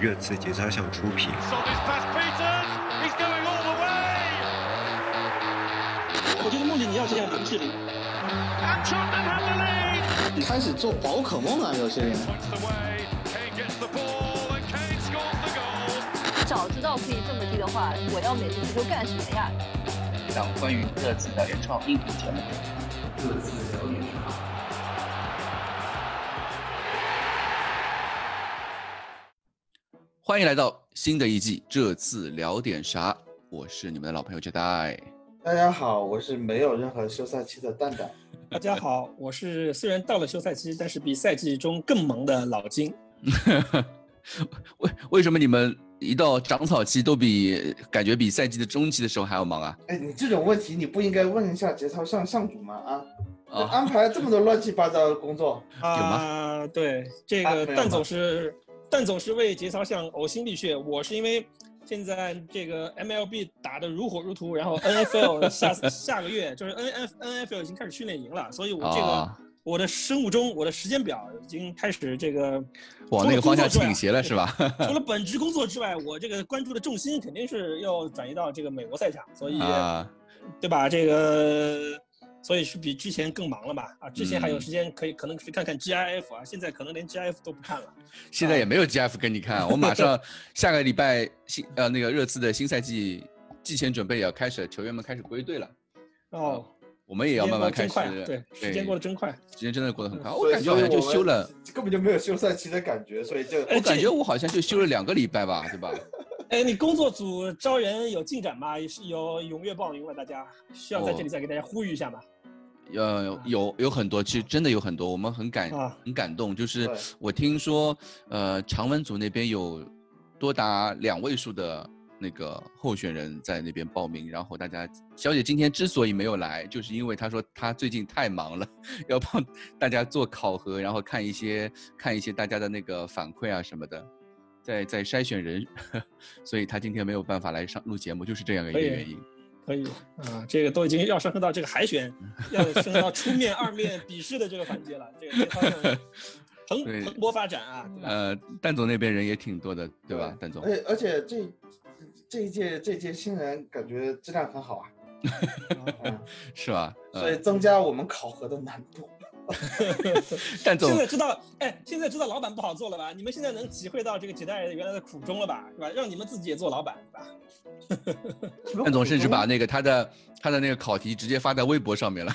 热刺节操项出品。我觉得梦里你要这样零距离。开始做宝可梦啊，有些人。早知道可以这么低的话，我要美足足球干什么呀？一档关于热刺的原创音频节目。各自聊点欢迎来到新的一季《这次聊点啥》，我是你们的老朋友 Jedi。大家好，我是没有任何休赛期的蛋蛋。大家好，我是虽然到了休赛期，但是比赛季中更忙的老金。为 为什么你们一到长草期都比感觉比赛季的中期的时候还要忙啊？哎，你这种问题你不应该问一下节操上上主吗？啊，啊安排这么多乱七八糟的工作，啊，对，这个蛋总是蛋总是为节操项呕心沥血，我是因为现在这个 MLB 打得如火如荼，然后 NFL 下下个月就是 N F N F L 已经开始训练营了，所以我这个、啊我的生物钟，我的时间表已经开始这个往那个方向倾斜了是吧？除了 本职工作之外，我这个关注的重心肯定是要转移到这个美国赛场，所以、啊，对吧？这个所以是比之前更忙了嘛？啊，之前还有嗯时间可以可能去看看 GIF 啊，现在可能连 GIF 都不看了。现在也没有 GIF 跟你看，我马上 下个礼拜新呃那个热刺的新赛季季前准备也要开始，球员们开始归队了，哦，我们也要慢慢开始。对，时间过得真快。时间真的过得很快，我感觉好像就休了，根本就没有休赛期的感觉，所以就哎我感觉我好像就休了两个礼拜吧，对吧？哎，你工作组招人有进展吗？也是有踊跃报名了，大家需要在这里再给大家呼吁一下吗？呃，有有很多，其实真的有很多，我们很感啊很感动。就是我听说，呃，常文组那边有多达两位数的那个候选人在那边报名，然后大家小姐今天之所以没有来，就是因为她说她最近太忙了，要帮大家做考核，然后看一些看一些大家的那个反馈啊什么的，在在筛选人，所以他今天没有办法来上录节目，就是这样的一个原因。可以啊，这个都已经要上升到这个海选，要升升到初面、二面、笔试的这个环节了。这个这方面 蓬蓬勃发展啊，呃，蛋总那边人也挺多的，对吧？蛋总而。且而且这这一届这届新人感觉质量很好啊，嗯 是吧？所以呃，增加我们考核的难度。但总现在知道，哎，现在知道老板不好做了吧？你们现在能体会到这个几代人原来的苦衷了吧？是吧？让你们自己也做老板，是吧？但总甚至把那个他的他的那个考题直接发在微博上面了，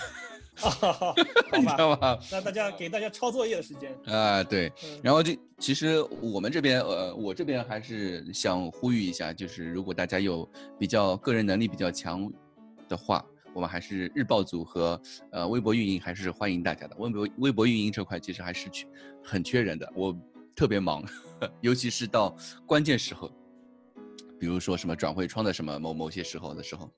哈哈你知吧，道吗？那大家给大家抄作业的时间。啊，对。嗯然后这其实我们这边呃，我这边还是想呼吁一下，就是如果大家有比较个人能力比较强的话，我们还是日报组和呃微博运营还是欢迎大家的。微博微博运营这块其实还是缺很缺人的，我特别忙，尤其是到关键时候，比如说什么转会窗的什么某某些时候的时候，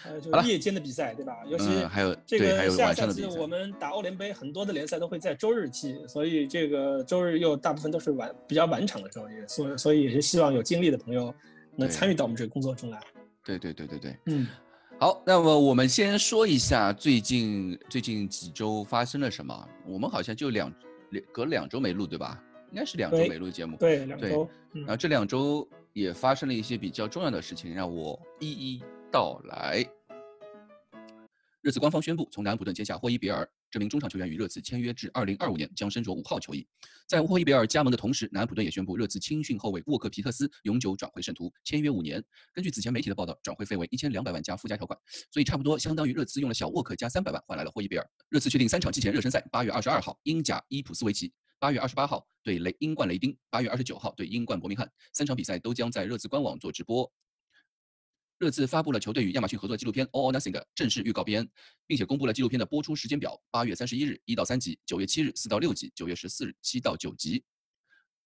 还有就好了是夜间的比赛，对吧？尤其嗯，还有这对，还有个下赛季我。们打欧联杯，很多的联赛都会在周日踢，所以这个周日又大部分都是晚比较晚场的周日，所以所以也是希望有精力的朋友能参与到我们这个工作中来。对对对对对。嗯，好，那么我们先说一下最近最近几周发生了什么。我们好像就两两隔两周没录，对吧？应该是两周没录节目。对，两周，嗯然后这两周也发生了一些比较重要的事情，让我一一道来。热刺官方宣布，从南安普顿签下霍伊别尔，这名中场球员与热刺签约至二零二五年，将身着五号球衣。在霍伊别尔加盟的同时，南安普顿也宣布热刺青训后卫沃克皮特斯永久转会圣徒，签约五年。根据此前媒体的报道，转会费为一千两百万加附加条款，所以差不多相当于热刺用了小沃克加三百万换来了霍伊别尔。热刺确定三场季前热身赛：八月二十二号英甲伊普斯维奇，八月二十八号对雷英冠雷丁，八月二十九号对英冠伯明翰。三场比赛都将在热刺官网做直播。热刺发布了球队与亚马逊合作纪录片《All or Nothing》的正式预告片，并且公布了纪录片的播出时间表：八月三十一日一到三集，九月七日四到六集，九月十四日七到九集。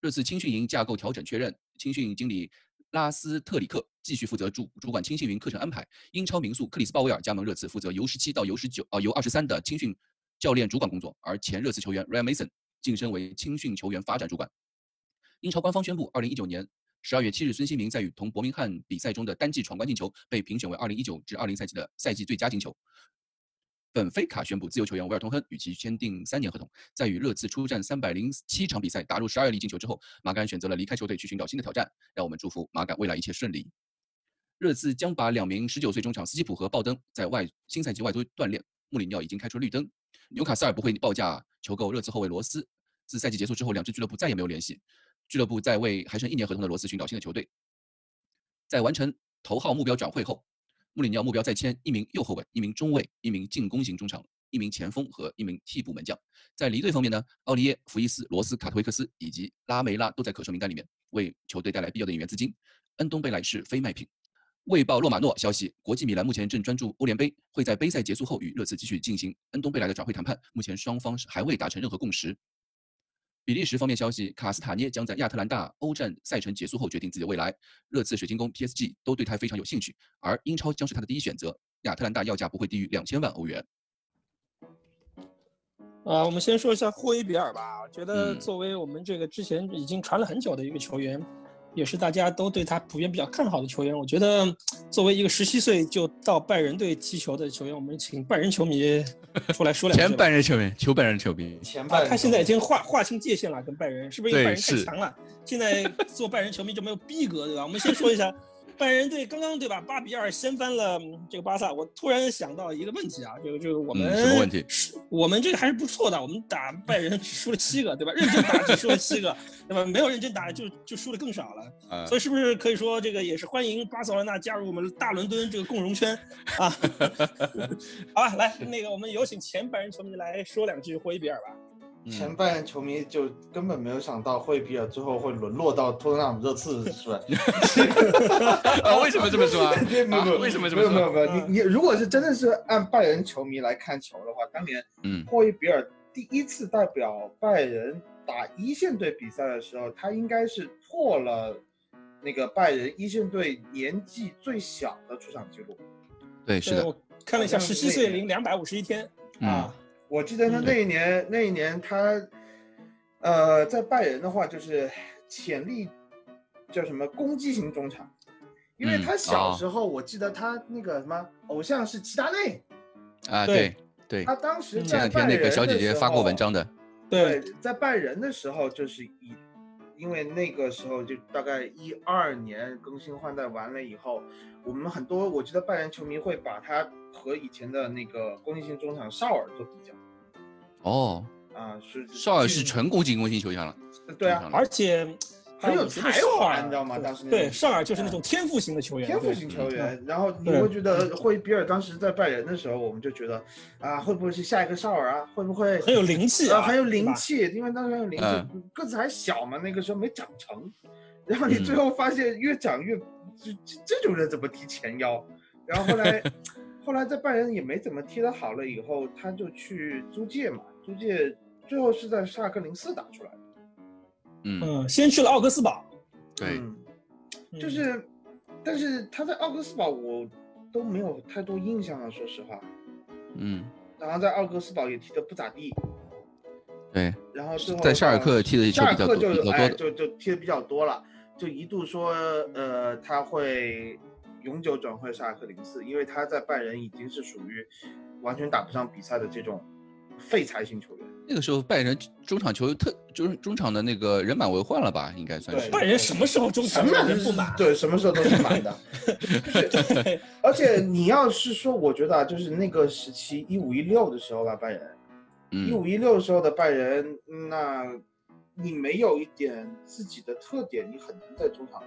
热刺青训营架构调整确认，青训经理拉斯特里克继续负责主主管青训营课程安排。英超名宿克里斯鲍威尔加盟热刺，负责 U 十七到 U 十九啊 U 二十三的青训教练主管工作，而前热刺球员 Ryan Mason 晋升为青训球员发展主管。英超官方宣布，二零一九年十二月七日，孙兴民在与同伯明翰比赛中的单季闯关进球被评选为二零一九至二零赛季的赛季最佳进球。本菲卡宣布，自由球员维尔通亨与其签订三年合同。在与热刺出战三百零七场比赛，打入十二粒进球之后，马杆选择了离开球队去寻找新的挑战。让我们祝福马杆未来一切顺利。热刺将把两名十九岁中场斯基普和鲍登在外新赛季外租锻炼，穆里尼奥已经开出绿灯。纽卡斯尔不会报价求购热刺后卫罗斯。自赛季结束之后，两支俱乐部再也没有联系。俱乐部在为还剩一年合同的罗斯寻找新的球队。在完成头号目标转会后。穆里尼奥目标再签一名右后卫、一名中卫、一名进攻型中场、一名前锋和一名替补门将。在离队方面呢，奥利耶、福伊斯、罗斯、卡托维克斯以及拉梅拉都在可售名单里面，为球队带来必要的引援资金。恩东贝莱是非卖品。卫报洛马诺消息，国际米兰目前正专注欧联杯，会在杯赛结束后与热刺继续进行恩东贝莱的转会谈判。目前双方还未达成任何共识。比利时方面消息，卡斯塔涅将在亚特兰大欧战赛程结束后决定自己的未来。热刺、水晶宫、PSG 都对他非常有兴趣，而英超将是他的第一选择。亚特兰大要价不会低于两千万欧元。啊，我们先说一下霍伊比尔吧。我觉得作为我们这个之前已经传了很久的一个球员。也是大家都对他普遍比较看好的球员。我觉得，作为一个十七岁就到拜仁队踢球的球员，我们请拜仁球迷出来说两句。前拜仁球迷，求拜仁球迷。前拜仁。他现在已经划划清界限了，跟拜仁是不是因为拜仁太强了？现在做拜仁球迷就没有逼格，对吧？我们先说一下。拜仁队刚刚对吧？八比二掀翻了这个巴萨。我突然想到一个问题啊，这个这个我们什么问题？我们这个还是不错的。我们打拜仁只输了七个，对吧？认真打只输了七个，对吧？没有认真打就就输的更少了。所以是不是可以说这个也是欢迎巴塞罗那加入我们大伦敦这个共荣圈啊？好吧，来那个我们有请前拜仁球迷来说两句霍伊比尔吧。前拜仁球迷就根本没有想到霍伊比尔最后会沦落到托特纳姆热刺，是吧？啊，为什么这么说 啊？为什么这么说？没有没有没有，你你如果是真的是按拜仁球迷来看球的话，当年嗯，霍伊比尔第一次代表拜仁打一线队比赛的时候，他应该是破了那个拜仁一线队年纪最小的出场记录。对，是的，我看了一下，十七岁零两百五十一天啊。我记得他那一年，那一年他，呃，在拜仁的话就是潜力叫什么攻击型中场，因为他小时候我记得他那个什么偶像是齐达内，啊对对，他当时前两天那个小姐姐发过文章的，对，在拜仁的时候就是以，因为那个时候就大概一二年更新换代完了以后，我们很多我记得拜仁球迷会把他和以前的那个攻击型中场绍尔做比较。哦，啊，是绍尔是纯攻进攻型球员了，对啊，而且很有才华，你知道吗？当时对绍尔就是那种天赋型的球员，天赋型球员。然后你会觉得霍伊比尔当时在拜仁的时候，我们就觉得啊，会不会是下一个绍尔啊？会不会很有灵气啊？很有灵气，因为当时很有灵气，个子还小嘛，那个时候没长成。然后你最后发现越长越，这这种人怎么踢前腰？然后后来 后来在拜仁也没怎么踢得好了，以后他就去租借嘛。租借最后是在沙尔克零四打出来的，嗯，先去了奥格斯堡，对，就是，但是他在奥格斯堡我都没有太多印象了，说实话，嗯，然后在奥格斯堡也踢得不咋地，对，然后最后在沙尔克踢的沙尔克就哎就就踢的比较多了，就一度说呃他会永久转会沙尔克零四，因为他在拜仁已经是属于完全打不上比赛的这种。废柴型球员，那个时候拜仁中场球特就是中场的那个人满为患了吧，应该算是。拜仁什么时候中场人不满？对，什么时候都是满的。而且你要是说，我觉得啊，就是那个时期一五一六的时候吧，拜仁，一五一六时候的拜仁，那你没有一点自己的特点，你很难在中场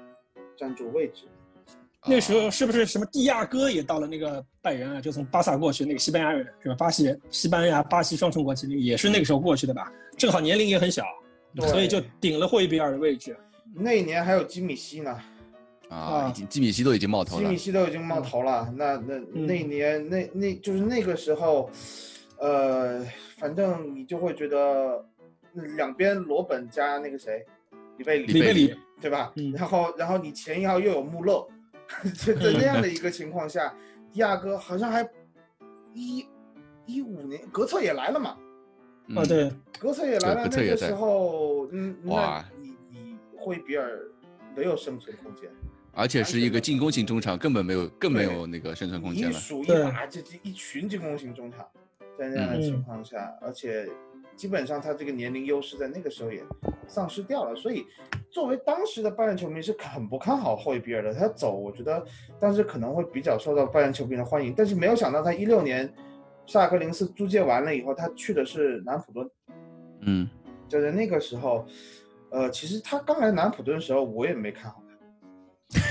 站住位置。那时候是不是什么蒂亚戈也到了那个拜仁啊？就从巴萨过去，那个西班牙人是吧？巴西人，西班牙、巴西双重国籍，也是那个时候过去的吧？正好年龄也很小，所以就顶了霍伊比尔的位置。那一年还有基米希呢，啊，基米希都已经冒头了。基米希都已经冒头了。那那那年那那就是那个时候，呃，反正你就会觉得两边罗本加那个谁，里贝里，里贝里，对吧？然后然后你前腰又有穆勒。就在那样的 一个情况下，迪亚哥好像还一一五年格策也来了嘛？啊，对，格策也来了。那个时候，嗯，哇。你你会比尔没有生存空间，而且是一个进攻型中场，根本没有更没有那个生存空间了。一数一把这这一群进攻型中场，在那样的情况下，而且基本上他这个年龄优势在那个时候也丧失掉了，所以作为当时的拜仁球迷是很不看好霍伊比尔的。他走，我觉得当时可能会比较受到拜仁球迷的欢迎，但是没有想到他一六年萨克林斯租借完了以后，他去的是南普敦。嗯，就在那个时候，呃，其实他刚来南普敦的时候，我也没看好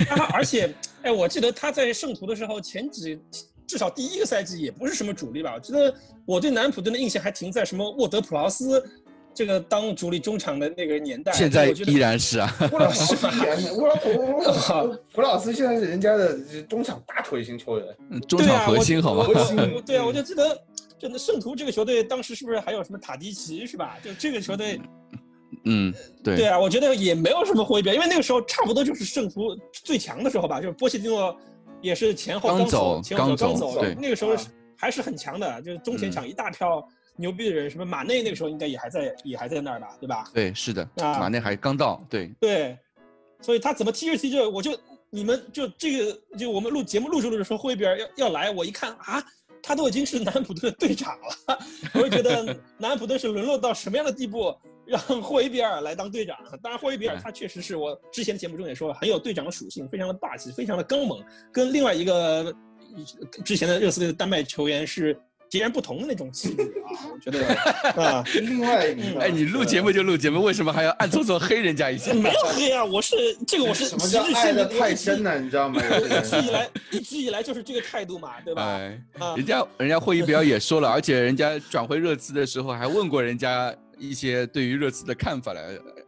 他。而且，哎，我记得他在圣徒的时候，前几至少第一个赛季也不是什么主力吧？我觉得我对南普顿的印象还停在什么沃德普劳斯这个当主力中场的那个年代。现在依然是啊。沃德普劳斯依然，沃德普普劳斯现在是人家的中场大腿型球员，中场核心好吗？对啊，我就记得。就那圣徒这个球队当时是不是还有什么塔迪奇是吧？就这个球队，嗯，对，对啊，我觉得也没有什么回别，因为那个时候差不多就是圣徒最强的时候吧，就是波切蒂诺也是前后刚走，刚走，对，那个时候还是很强的，就是中前场一大票牛逼的人，什么马内那个时候应该也还在，也还在那儿吧，对吧？对，是的，马内还刚到，对，对，所以他怎么踢着踢着，我就你们就这个就我们录节目录着录着说霍伊比尔要要来，我一看啊。他都已经是南普顿的队长了，我就觉得南普顿是沦落到什么样的地步，让霍伊比尔来当队长？当然，霍伊比尔他确实是我之前节目中也说了，很有队长的属性，非常的霸气，非常的刚猛，跟另外一个之前的热刺队的丹麦球员是。截然不同的那种气质啊，我觉得啊，另外，哎，你录节目就录节目，为什么还要暗搓搓黑人家一下？没有黑啊，我是这个，我是什么叫爱的太深了，你知道吗？一直以来，一直以来就是这个态度嘛，对吧？哎，人家人家霍伊比尔也说了，而且人家转会热刺的时候还问过人家一些对于热刺的看法了。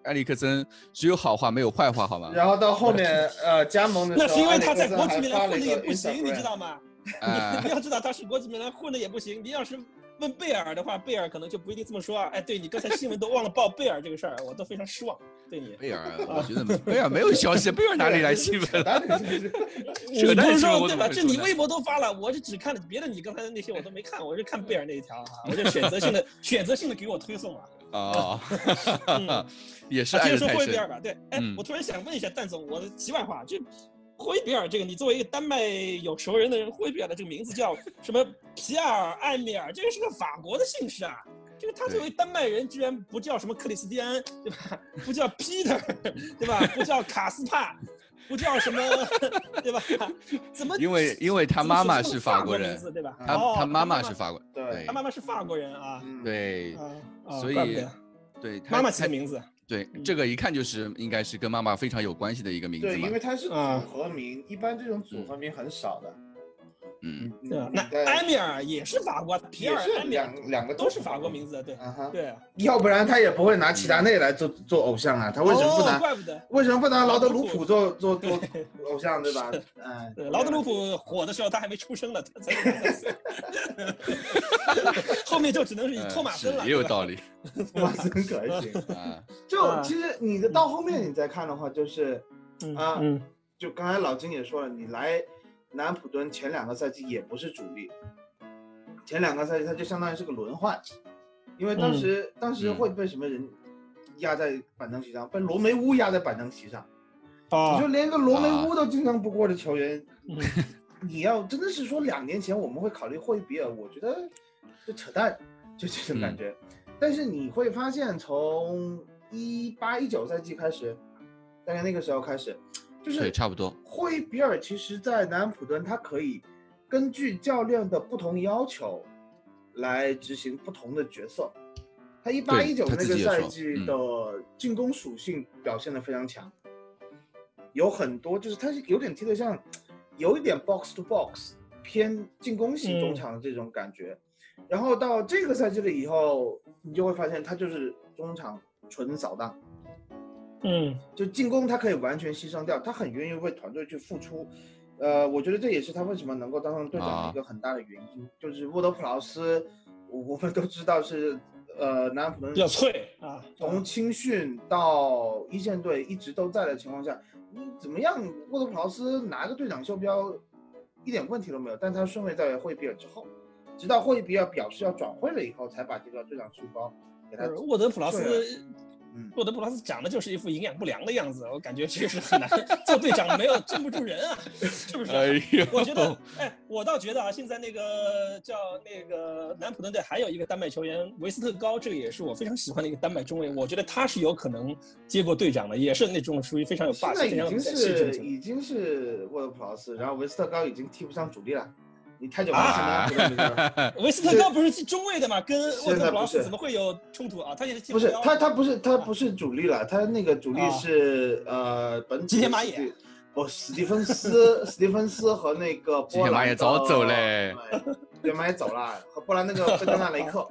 埃里克森只有好话没有坏话，好吗？然后到后面呃加盟的时候，那是因为他在国际米兰混的也不行，你知道吗？你要知道他是国际米兰混的也不行。你要是问贝尔的话，贝尔可能就不一定这么说啊。哎，对你刚才新闻都忘了报贝尔这个事儿，我都非常失望。对你，贝尔，我觉得贝尔没有消息，贝尔哪里来新闻？扯淡说对吧？这你微博都发了，我就只看了别的，你刚才的那些我都没看，我就看贝尔那一条啊，我就选择性的选择性的给我推送了。啊，也是。接着说霍伊比尔吧。对，哎，我突然想问一下蛋总，我的题外话就。霍伊比尔这个，你作为一个丹麦有熟人的人，霍伊比尔的这个名字叫 什么？皮尔艾米尔，这个是个法国的姓氏啊。这个他作为丹麦人，居然不叫什么克里斯蒂安，对吧？不叫 Peter，对吧？不叫卡斯帕，不叫什么，对吧？怎么？因为因为他妈妈是法国人，对吧？他他妈妈是法国，对，他妈妈是法国人啊。对，所以对妈妈起的名字。对，这个一看就是应该是跟妈妈非常有关系的一个名字对，因为它是组合名，一般这种组合名很少的。嗯，对那埃米尔也是法国，皮尔埃米两两个都是法国名字，对，对。要不然他也不会拿齐达内来做做偶像啊，他为什么不拿？怪不得。为什么不拿劳德鲁普做做做偶像，对吧？哎，劳德鲁普火的时候他还没出生呢，后面就只能是以托马森了。也有道理，托马森可行 啊。就其实你的到后面你再看的话，就是啊，就刚才老金也说了，你来。南普敦前两个赛季也不是主力，前两个赛季他就相当于是个轮换，因为当时当时会被什么人压在板凳席上，被罗梅乌压在板凳席上，你说连个罗梅乌都经常不过的球员，你要真的是说两年前我们会考虑霍伊比尔，我觉得就扯淡，就这种感觉。但是你会发现，从一八一九赛季开始，大概那个时候开始。就是差不多。霍伊比尔其实，在南安普顿，他可以根据教练的不同要求来执行不同的角色。他一八一九那个赛季的进攻属性表现的非常强，有很多就是他是有点踢得像，有一点 box to box 偏进攻型中场的这种感觉。然后到这个赛季了以后，你就会发现他就是中场纯扫荡。嗯，就进攻他可以完全牺牲掉，他很愿意为团队去付出，呃，我觉得这也是他为什么能够当上队长的一个很大的原因。就是沃德普劳斯，我们都知道是呃南安普顿比较脆啊，从青训到一线队一直都在的情况下，你怎么样？沃德普劳斯拿个队长袖标一点问题都没有，但他顺位在霍伊比尔之后，直到霍伊比尔表示要转会了以后，才把这个队长袖标给他。沃德普劳斯。嗯洛德普劳斯长得就是一副营养不良的样子，我感觉确实很难做队长，没有镇不住人啊，是不是？哎呦，我觉得，哎，我倒觉得啊，现在那个叫那个南普顿队还有一个丹麦球员维斯特高，这个也是我非常喜欢的一个丹麦中卫，我觉得他是有可能接过队长的，也是那种属于非常有霸气、非常有现在已经气质的是球员。已经是沃德普劳斯，然后维斯特高已经踢不上主力了。你太久了。维 斯特高不是踢中卫的嘛，跟沃特普劳斯怎么会有冲突啊？他也是不是他，他不是他不是主力了，他那个主力啊是呃本土吉田麻也史蒂不史蒂芬斯史蒂芬斯和那个 波兰也早走嘞对吉田麻也走了，和波兰那个费德纳雷克，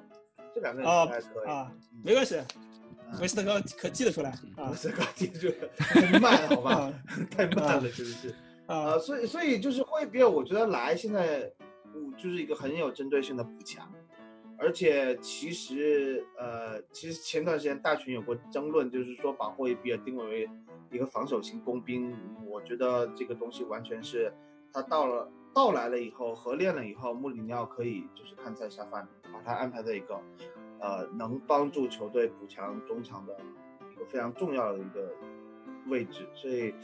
这两个人啊还可以。啊，没关系，嗯。维斯特高可记得出来啊维斯特高踢出太慢，好吧啊，太慢了，真的是。啊。呃，所以所以就是霍伊比尔，我觉得来现在，就是一个很有针对性的补强，而且其实呃，其实前段时间大群有过争论，就是说把霍伊比尔定位为一个防守型工兵，我觉得这个东西完全是他到了到来了以后，合练了以后，穆里尼奥可以就是看在下饭，把他安排在一个呃能帮助球队补强中场的一个非常重要的一个位置，所以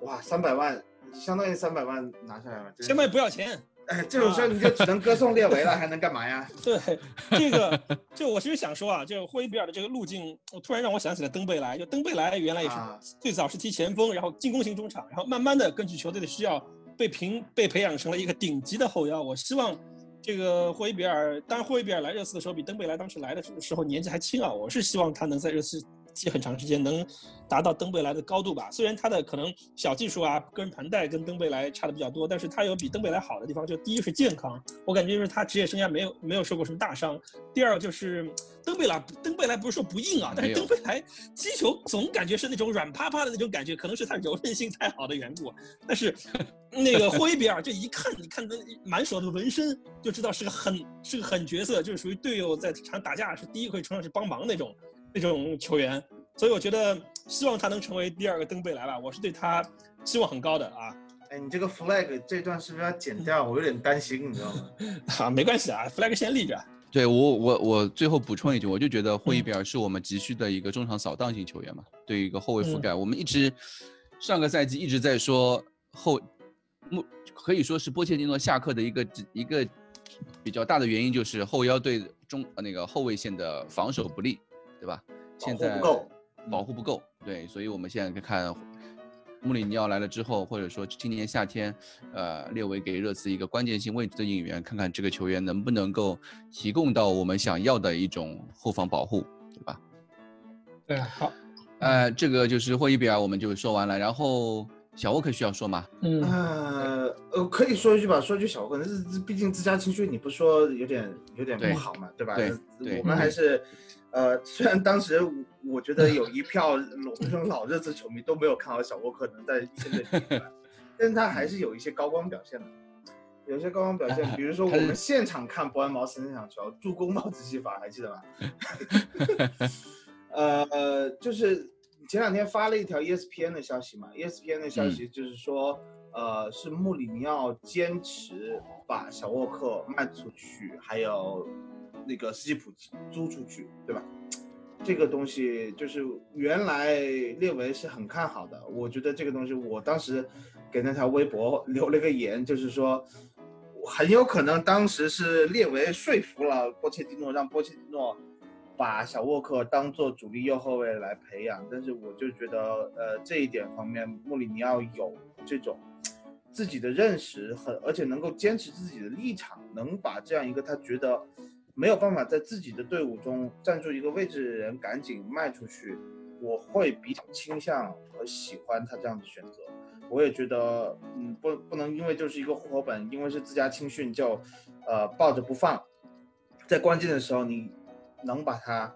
哇，三百万相当于三百万拿下来了，真是千万不要钱。哎，这种时候你就只能歌颂列维了，还能干嘛呀？对，这个就我其实想说啊，就霍伊比尔的这个路径，我突然让我想起了登贝莱。就登贝莱原来也是啊最早是踢前锋，然后进攻型中场，然后慢慢的根据球队的需要被评被培养成了一个顶级的后腰。我希望这个霍伊比尔，当然霍伊比尔来热刺的时候比登贝莱当时来的时候年纪还轻啊，我是希望他能在热刺踢很长时间，能达到登贝莱的高度吧。虽然他的可能小技术啊、个人盘带跟登贝莱差的比较多，但是他有比登贝莱好的地方。就第一是健康，我感觉就是他职业生涯没有没有受过什么大伤。第二就是登贝莱，登贝莱不是说不硬啊，但是登贝莱击球总感觉是那种软趴趴的那种感觉，可能是他柔韧性太好的缘故。但是那个霍伊比尔这一看，你看他满手的纹身，就知道是个狠是个狠角色，就是属于队友在场打架是第一个会冲上去帮忙那种那种球员。所以我觉得希望他能成为第二个登贝莱吧，我是对他希望很高的啊哎，你这个 flag 这段是不是要剪掉？我有点担心，你知道吗？啊，没关系啊，flag 先立着。对我我我最后补充一句，我就觉得霍伊比尔是我们急需的一个中场扫荡型球员嘛，对于一个后卫覆盖，我们一直上个赛季一直在说后目可以说是波切蒂诺下课的一个一个比较大的原因，就是后腰对中呃那个后卫线的防守不利，对吧？现在保护不够保护不够，对，所以我们现在看穆里尼奥来了之后，或者说今年夏天，呃，列为给热刺一个关键性位置的引援，看看这个球员能不能够提供到我们想要的一种后防保护，对吧？对，好，呃，这个就是霍伊比尔，我们就说完了。然后小沃克需要说吗？嗯，呃呃，可以说一句吧，说一句小话，这这毕竟自家青训，你不说有点有点不好嘛，对吧？对我们还是，呃，虽然当时我觉得有一票老这种老热刺球迷都没有看好小沃克能在一线队踢出来，但是他还是有一些高光表现的。有些高光表现，比如说我们现场看伯恩茅斯那场球，助攻帽子戏法还记得吧？呃，就是前两天发了一条 E ESPN 的消息嘛，ESPN 的消息就是说，呃，是穆里尼奥坚持把小沃克卖出去，还有那个斯基普租出去，对吧？这个东西就是原来列维是很看好的，我觉得这个东西，我当时给那条微博留了个言，就是说很有可能当时是列维说服了波切蒂诺，让波切蒂诺把小沃克当做主力右后卫来培养，但是我就觉得，呃，这一点方面，穆里尼奥有这种自己的认识很，而且能够坚持自己的立场，能把这样一个他觉得没有办法在自己的队伍中站住一个位置的人赶紧卖出去，我会比较倾向和喜欢他这样的选择。我也觉得，嗯，不不能因为就是一个户口本，因为是自家青训就，呃，抱着不放，在关键的时候你能把它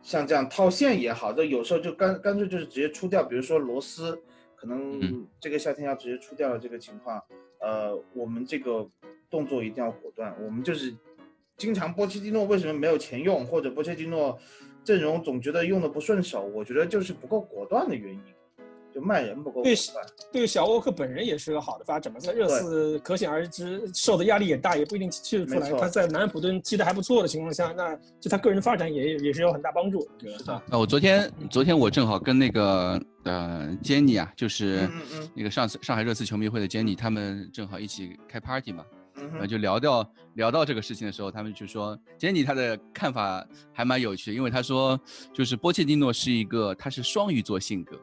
像这样套现也好，这有时候就干干脆就是直接出掉，比如说罗斯，可能嗯这个夏天要直接出掉了这个情况，呃，我们这个动作一定要果断，我们就是经常波切蒂诺为什么没有钱用，或者波切蒂诺阵容总觉得用的不顺手，我觉得就是不够果断的原因。就卖人不够对快。对小沃克本人也是个好的发展嘛，在热刺可想而知受的压力也大，也不一定踢得出来。他在南安普顿踢得还不错的情况下，那就他个人的发展也也是有很大帮助。对是的，那我昨天昨天我正好跟那个呃 Jenny 啊，就是嗯嗯嗯那个上次上海热刺球迷会的 Jenny，他们正好一起开 party 嘛，然后嗯哼，就聊到聊到这个事情的时候，他们就说 Jenny 他的看法还蛮有趣的，因为他说就是波切蒂诺是一个他是双鱼座性格，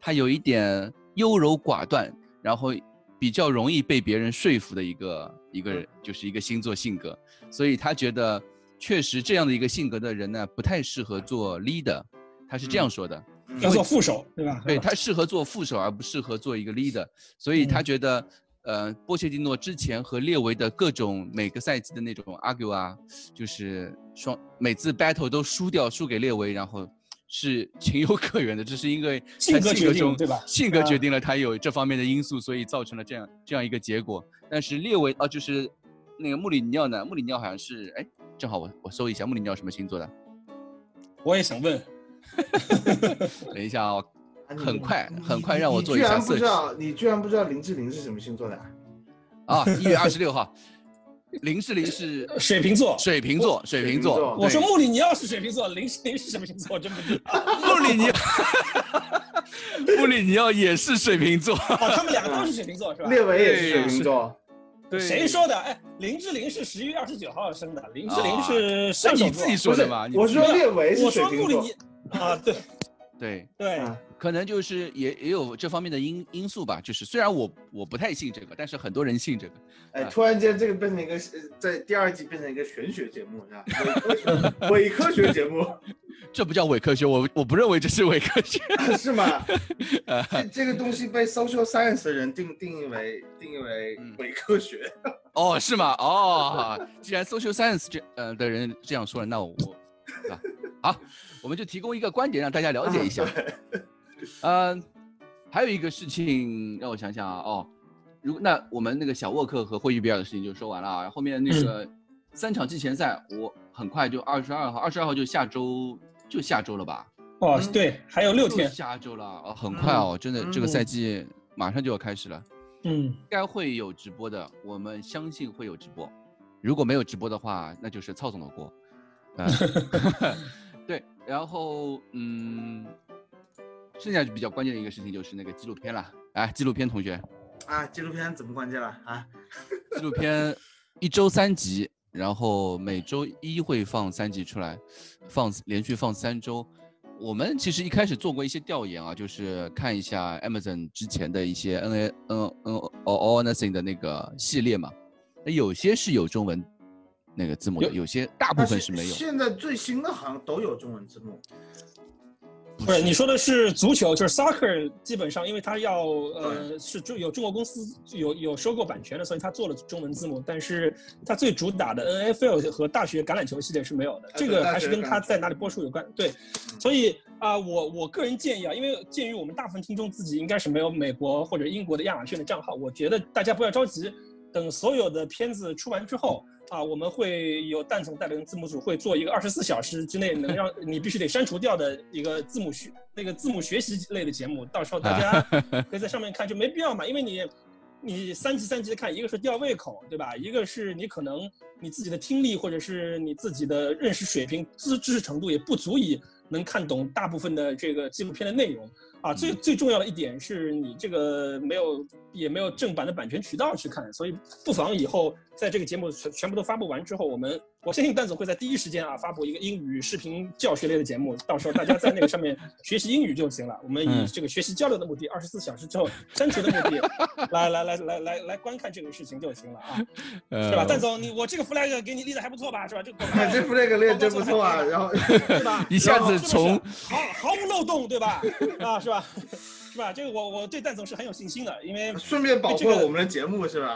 他有一点优柔寡断，然后比较容易被别人说服的一个一个人，就是一个星座性格，所以他觉得确实这样的一个性格的人呢，不太适合做 leader，他是这样说的。嗯要做副手，对吧？对他适合做副手，而不适合做一个 leader，所以他嗯觉得，呃，波切蒂诺之前和列维的各种每个赛季的那种 argue 啊，就是双每次 battle 都输掉，输给列维，然后是情有可原的，这是因为 他 性格决定中对吧？性格啊决定了他有这方面的因素，所以造成了这样这样一个结果。但是列维啊，就是那个穆里尼奥呢，穆里尼奥好像是，哎，正好我我搜一下穆里尼奥什么星座的，我也想问，等一下啊、很快很快让我做一下你居然不知道，你居然不知道林志玲是什么星座的啊？啊，一月二十六号，林志玲是水瓶座。水瓶座，水瓶座。我说穆里尼奥是水瓶座，林志玲是什么星座？我真不知道。穆里尼奥，穆里尼奥也是水瓶座。哦，他们两个都是水瓶座是吧？列维也是水瓶座，对谁？说的？哎，林志玲是十一月二十九号生的，林志玲啊是那射手座你自己。说的嘛？我说列维是我水瓶座说穆里尼。啊，对对，对，啊可能就是也也有这方面的因因素吧。就是虽然我我不太信这个，但是很多人信这个。哎，啊突然间这个变成一个，呃在第二季变成一个玄学节目，是吧？伪科学伪科学节目 这不叫伪科学，我我不认为这是伪科学。是吗？呃这这个东西被 social science 的人定定义为定义为嗯伪科学。哦，是吗？哦，既然 social science 这呃的人这样说了，那我我啊好，我们就提供一个观点让大家了解一下。呃，还有一个事情让我想想啊，哦，如果那我们那个小沃克和霍伊比尔的事情就说完了啊，后面那个三场季前赛，我很快就二十二号，二十二号就下周就下周了吧？哦嗯对，还有六天，下周了，哦，很快哦，真的这个嗯赛季马上就要开始了。嗯，应该会有直播的，我们相信会有直播。如果没有直播的话，那就是操总的锅。嗯，对，然后嗯，剩下比较关键的一个事情就是那个纪录片了。哎，纪录片同学，啊，纪录片怎么关键了啊？纪录片一周三集，然后每周一会放三集出来，放连续放三周。我们其实一开始做过一些调研啊，就是看一下 Amazon 之前的一些 N A N N All All Nothing 的那个系列嘛，那有些是有中文那个字幕有些大部分是没有。现在最新的好像都有中文字幕。不是你说的是足球，就是 soccer，基本上因为它要呃是中有中国公司有有收购版权的，所以它做了中文字幕。但是它最主打的 NFL 和大学橄榄球系列是没有的，这个还是跟它在哪里播出有关。对，所以啊、我我个人建议啊，因为鉴于我们大部分听众自己应该是没有美国或者英国的亚马逊的账号，我觉得大家不要着急，等所有的片子出完之后。啊，我们会有蛋总带领字幕组会做一个二十四小时之内能让你必须得删除掉的一个字幕学那个字幕学习类的节目，到时候大家 可以在上面看，就没必要嘛，因为你你三集三集的看，一个是吊胃口，对吧？一个是你可能你自己的听力或者是你自己的认识水平、知知识程度也不足以能看懂大部分的这个纪录片的内容啊。最最重要的一点是你这个没有也没有正版的版权渠道去看，所以不妨以后在这个节目全全部都发布完之后，我们我相信蛋总会在第一时间啊发布一个英语视频教学类的节目，到时候大家在那个上面学习英语就行了。我们以嗯这个学习交流的目的，二十四小时之后删除的目的，来来来来来来观看这个事情就行了啊，呃是吧？蛋总，你我这个 flag 给你立的还不错吧？是吧？这个这 flag 练真不错啊，然后对吧？一下子是是从毫毫无漏洞，对吧？啊，是吧？是吧？这个我我对蛋总是很有信心的，因为 顺便保这个护了我们的节目是吧？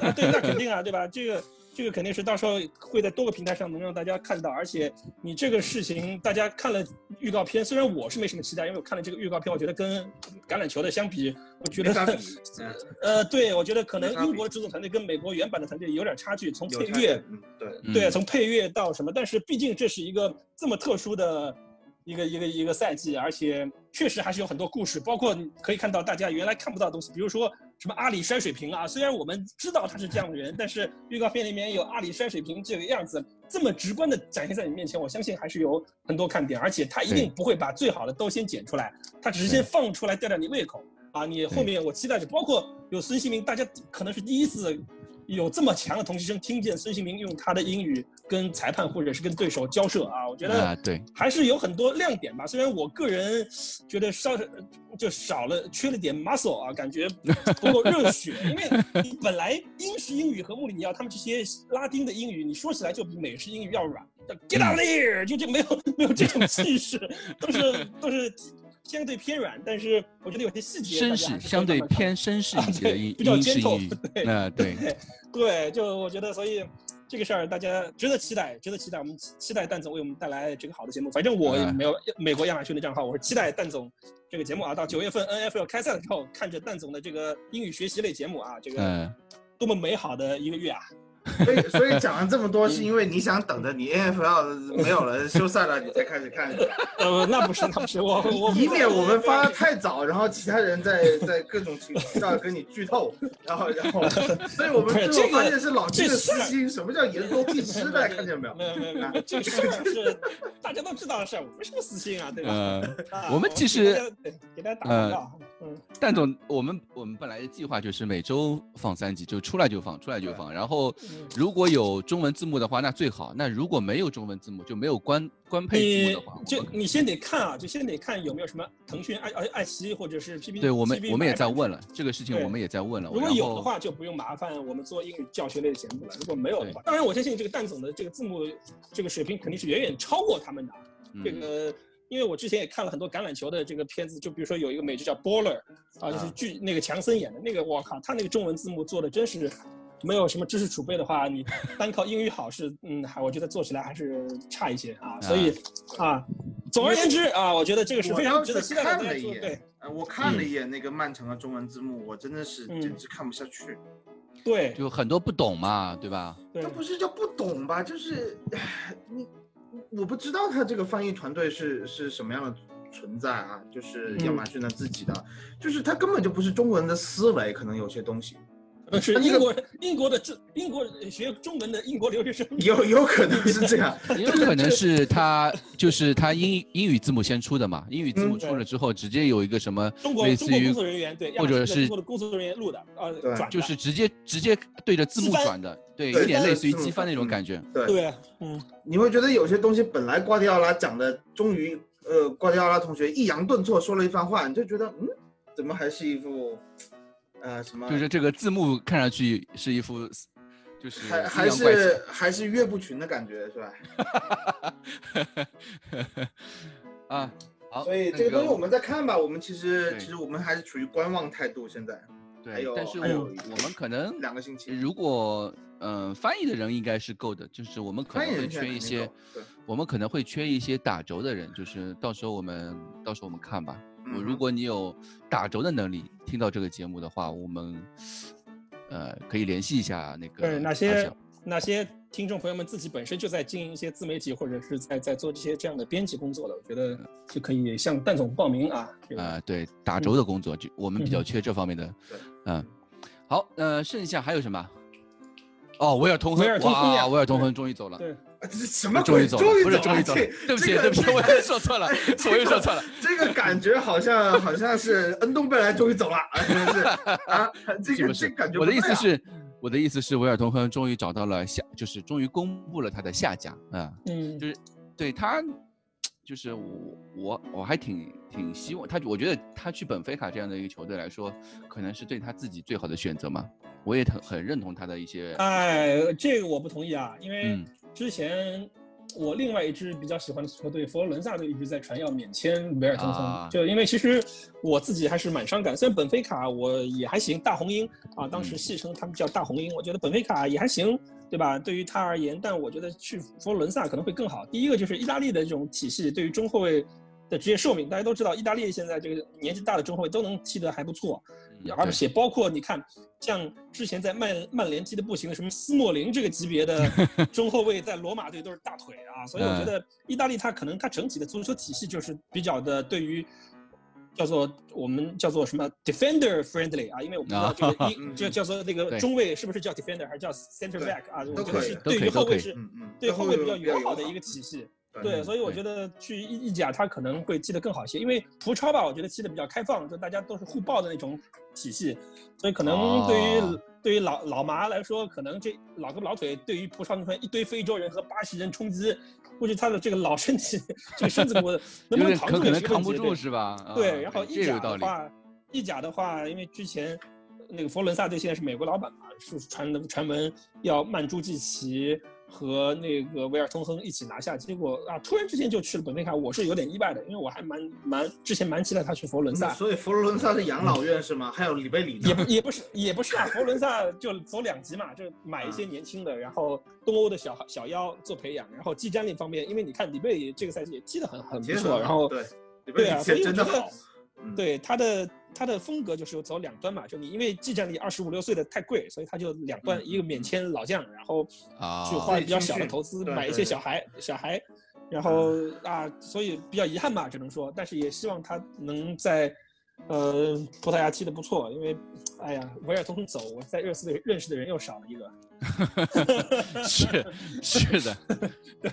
啊，对，那肯定啊，对吧？这个这个肯定是到时候会在多个平台上能让大家看到，而且你这个事情大家看了预告片，虽然我是没什么期待，因为我看了这个预告片，我觉得跟橄榄球的相比，我觉得 呃，对我觉得可能英国制作团队跟美国原版的团队有点差距，从配乐。嗯，对，嗯对，从配乐到什么，但是毕竟这是一个这么特殊的一个一个一个赛季，而且确实还是有很多故事，包括可以看到大家原来看不到的东西，比如说什么阿里摔水瓶啊，虽然我们知道他是这样的人，但是预告片里面有阿里摔水瓶这个样子，这么直观的展现在你面前，我相信还是有很多看点，而且他一定不会把最好的都先剪出来，他只是先放出来吊吊你胃口。啊，你后面我期待着，包括有孙兴民，大家可能是第一次。有这么强的同期声，听见孙兴民用他的英语跟裁判或者是跟对手交涉啊，我觉得对，还是有很多亮点吧。虽然我个人觉得稍就少了缺了点 muscle 啊，感觉不够热血，因为你 本来英式英语和穆里尼奥他们这些拉丁的英语，你说起来就比美式英语要软，get out here 就就没有没有这种气势，都是都是。相对偏软，但是我觉得有些细节绅士相对偏绅士一些的英英式英语，对，啊对 对，就我觉得，所以这个事儿大家值得期待，值得期待。我们期待蛋总为我们带来这个好的节目。反正我也没有美国亚马逊的账号，我是期待蛋总这个节目啊。到九月份 NFL 开赛的时候，看着蛋总的这个英语学习类节目啊，这个多么美好的一个月啊！所以，所以讲了这么多，是因为你想等着你 NFL 没有了休赛了，你才开始看。呃，那不是，那不是我，我以免我们发的太早，然后其他人在 在各种情况下跟你剧透，然后然后，所以我们最后发现是老金的私心。什么叫言多必失？大家看见没有？没有没有没有，这个事儿是大家都知道的事儿，没什么私心啊，对吧？我们其实给大家打广告。嗯，蛋总，我们我们本来的计划就是每周放三集，就出来就放，出来就放，然后。如果有中文字幕的话，那最好。那如果没有中文字幕，就没有官官配字幕的话，就你先得看啊，就先得看有没有什么腾讯爱爱爱奇艺或者是 P P。对我们我们也在问了这个事情，我们也在问了。如果有的话，就不用麻烦我们做英语教学类的节目了。如果没有的话，当然我相信这个蛋总的这个字幕这个水平肯定是远远超过他们的。这个因为我之前也看了很多橄榄球的这个片子，就比如说有一个美剧叫《Baller》，啊，就是剧那个强森演的那个，我靠，他那个中文字幕做的真是。没有什么知识储备的话，你 单靠英语好是，嗯，还我觉得做起来还是差一些啊。所以，啊，总而言之啊，我觉得这个是非常值得期待的。对，呃，我看了一眼那个漫长的中文字幕，我真的是简直看不下去。对，就很多不懂嘛，对吧？他不是叫不懂吧？就是你，我不知道他这个翻译团队是是什么样的存在啊？就是亚马逊的自己的，就是他根本就不是中国人的思维，可能有些东西。是英国英国的中英国学中文的英国留学生，有有可能是这样，有可能是他就是他英英语字母先出的嘛，英语字母出了之后，直接有一个什么类似于工作人员对，或者是中国的工作人员录的啊，转就是直接直接对着字幕转的，对，有点类似于机翻那种感觉，对，嗯，你会觉得有些东西本来瓜迪奥拉讲的，终于呃瓜迪奥拉同学抑扬顿挫说了一番话，你就觉得嗯，怎么还是一副。呃，什么？就是这个字幕看上去是一副，就是还还是还是岳不群的感觉，是吧？啊，好。所以这个东西我们再看吧。我们其实其实我们还是处于观望态度。现在，对，但是我我们可能两个星期。如果嗯，翻译的人应该是够的，就是我们可能会缺一些，我们可能会缺一些打轴的人，就是到时候我们到时候我们看吧。如果你有打轴的能力，听到这个节目的话，我们呃可以联系一下那个。对，那些哪些听众朋友们自己本身就在经营一些自媒体，或者是在在做这些这样的编辑工作的，我觉得就可以向蛋总报名啊。啊，对，打轴的工作就我们比较缺这方面的。嗯，好，呃，剩下还有什么？哦，维尔通亨，哇，维尔通亨终于走了。对。这是什么鬼？终于不是终于走了，对不起，对不起，我又说错了，我又说错了。这个感觉好像好像是恩东贝莱终于走了，是啊，这个这感觉。我的意思是，我的意思是，维尔通亨终于找到了下，就是终于公布了他的下家啊，嗯，就是对他，就是我我我还挺挺希望他，我觉得他去本菲卡这样的一个球队来说，可能是对他自己最好的选择嘛。我也很很认同他的一些。哎，这个我不同意啊，因为。之前我另外一支比较喜欢的球队佛罗伦萨队一直在传要免签维尔通亨，就因为其实我自己还是蛮伤感。虽然本菲卡我也还行，大红鹰啊，当时戏称他们叫大红鹰，我觉得本菲卡也还行，对吧？对于他而言，但我觉得去佛罗伦萨可能会更好。第一个就是意大利的这种体系，对于中后卫的职业寿命。大家都知道，意大利现在这个年纪大的中后卫都能踢得还不错，嗯而且包括你看，像之前在曼曼联踢的不行的什么斯莫林这个级别的 中后卫，在罗马队都是大腿啊，所以我觉得意大利它可能它整体的足球体系就是比较的对于。叫做我们叫做什么 defender friendly 啊，因为我们知道这个 一嗯这叫做那个中卫是不是叫 defender 还是叫 center back 啊？我觉得是对于后卫是对后卫比较友好的一个体系。对对，所以我觉得去意意甲他可能会踢得更好一些，因为葡超吧，我觉得踢得比较开放，就大家都是互爆的那种体系，所以可能对于、哦对于老老麻来说，可能这老胳膊老腿对于葡超那边一堆非洲人和巴西人冲击，估计他的这个老身体 这个身子骨 能不能扛住可可能扛不住是吧？啊对，然后意甲。的话，意甲的话，因为之前那个佛罗伦萨队现在是美国老板嘛，是传的传闻要曼朱基奇和那个维尔通亨一起拿下，结果啊，突然之间就去了本菲卡，我是有点意外的，因为我还蛮蛮之前蛮期待他去佛罗伦萨。所以佛罗伦萨是养老院是吗？还有里贝里也不也不是也不是啊，佛罗伦萨就走两级嘛，就买一些年轻的，然后东欧的小小妖做培养，然后技战力方面，因为你看里贝里这个赛季也踢得很很不错，然后对啊，里所以真的好，嗯。对他的他的风格就是走两端嘛，就你因为技战力二十五六岁的太贵，所以他就两端，嗯一个免签老将，然后啊去花比较小的投资对买一些小孩小孩，然后啊，所以比较遗憾吧，只能说，但是也希望他能在呃葡萄牙踢得不错，因为哎呀，维尔通亨走，我在热刺队认识的人又少了一个，是是的，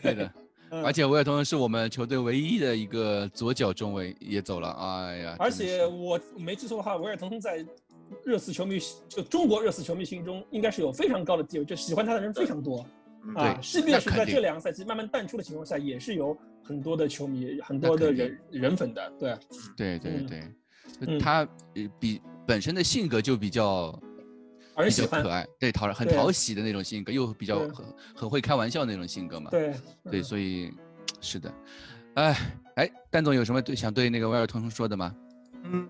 对的。嗯而且维尔通亨是我们球队唯一的一个左脚中卫也走了，哎呀！而且我没记错的话，维尔通亨在热刺球迷就中国热刺球迷心中应该是有非常高的地位，就喜欢他的人非常多。嗯啊，对即便是在这两个赛季慢慢淡出的情况下，也是有很多的球迷、很多的人人粉的。对，对对嗯对，嗯他呃比本身的性格就比较比。较可爱，对讨很讨喜的那种性格，又比较很很会开玩笑那种性格嘛。对对，嗯所以是的，哎哎，蛋总有什么对想对那个威尔通亨说的吗？嗯，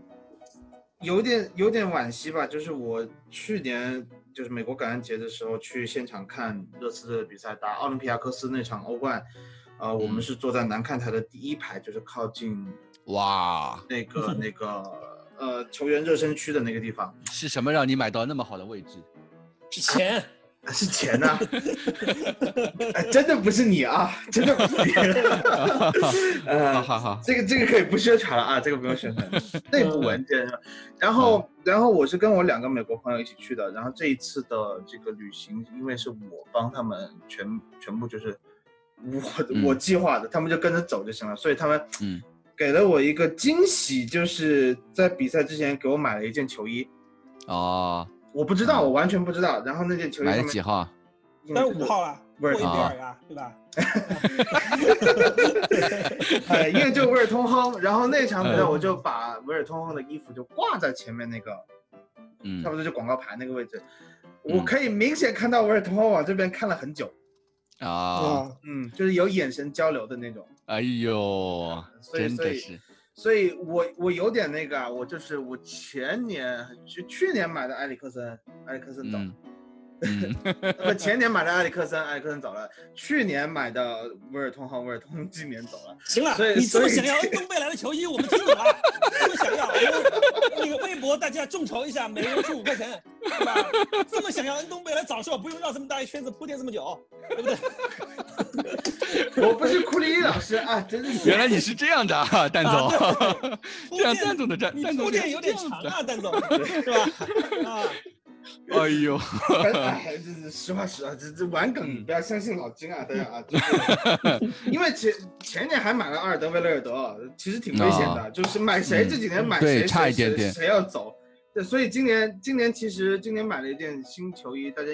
有点有点惋惜吧，就是我去年就是美国感恩节的时候去现场看热刺队的比赛，打奥林匹亚科斯那场欧冠，呃，我们嗯是坐在南看台的第一排，就是靠近哇，那个 那个呃球员热身区的那个地方，是什么让你买到那么好的位置？是钱。是钱呐、哎，真的不是你啊，真的不是你。好呃，好好，这个这个可以不宣传了啊，这个不用宣传，内部文件是吧？然后然后我是跟我两个美国朋友一起去的，然后这一次的这个旅行，因为是我帮他们全全部就是我嗯我计划的，他们就跟着走就行了，所以他们嗯给了我一个惊喜，就是在比赛之前给我买了一件球衣，哦，我不知道，我完全不知道，然后那件球衣买上面了几号？但是五号啊，威尔霍伊比啊尔呀，对吧？哎，因为就威尔通亨，然后那场比赛嗯。我就把威尔通亨的衣服就挂在前面那个，嗯。差不多就广告牌那个位置，嗯。我可以明显看到威尔通亨往这边看了很久，啊，啊，嗯，就是有眼神交流的那种，哎呦，所以所以真的是，所以我我有点那个啊，我就是我前年去去年买的埃里克森，埃里克森走嗯，嗯，不前年买的埃里克森，埃里克森走了，去年买的威尔通亨，威尔通亨 今年走了。行了所以，你这么想要恩东贝莱的球衣，我们听懂了。这么想要，我们那个微博大家众筹一下，每人出五块钱，对吧？这么想要恩东贝莱，早说，不用绕这么大一圈子铺垫这么久，对不对？我不是库里老师啊，真是原来你是这样的啊，蛋啊总，这样铺垫蛋总的蛋，你铺垫有点长啊，蛋总，是吧？啊，哎呦，哎，这这实话实说，这这玩梗，嗯。不要相信老金啊，大家啊，就 是因为前前年还买了阿尔德维勒尔德，其实挺危险的，就是买谁嗯这几年买谁，谁差一点点谁谁要走，对，所以今年今年其实今年买了一件新球衣，大家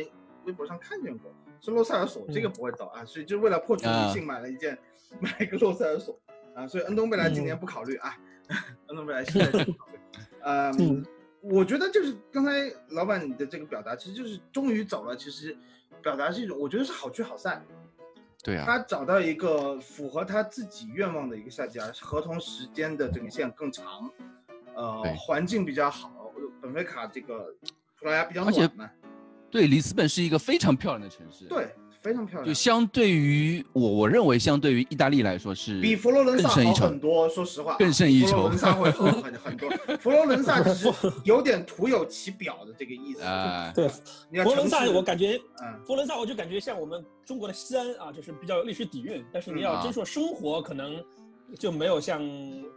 微博上看见过，是洛塞尔索，这个不会走啊，所以就为了破除啊迷信买了一件，买一个洛塞尔索啊，所以恩东贝莱今年嗯不考虑啊，恩东贝莱现在就不考虑，呃嗯我觉得就是刚才老板你的这个表达，其实就是终于走了。其实表达是一种，我觉得是好聚好散。对啊，他找到一个符合他自己愿望的一个下家，合同时间的这个线更长，呃，环境比较好。本菲卡这个葡萄牙比较暖嘛，对，里斯本是一个非常漂亮的城市，对，非常漂亮，就相对于我，我认为相对于意大利来说是比佛罗伦萨好更胜一筹很多。说实话，更胜一筹佛罗伦萨会好很 很多。佛罗伦萨只是有点徒有其表的这个意思。啊，对，佛罗伦萨我感觉，嗯，佛罗伦萨我就感觉像我们中国的西安啊，就是比较有历史底蕴。但是你要嗯真说生活，可能就没有像，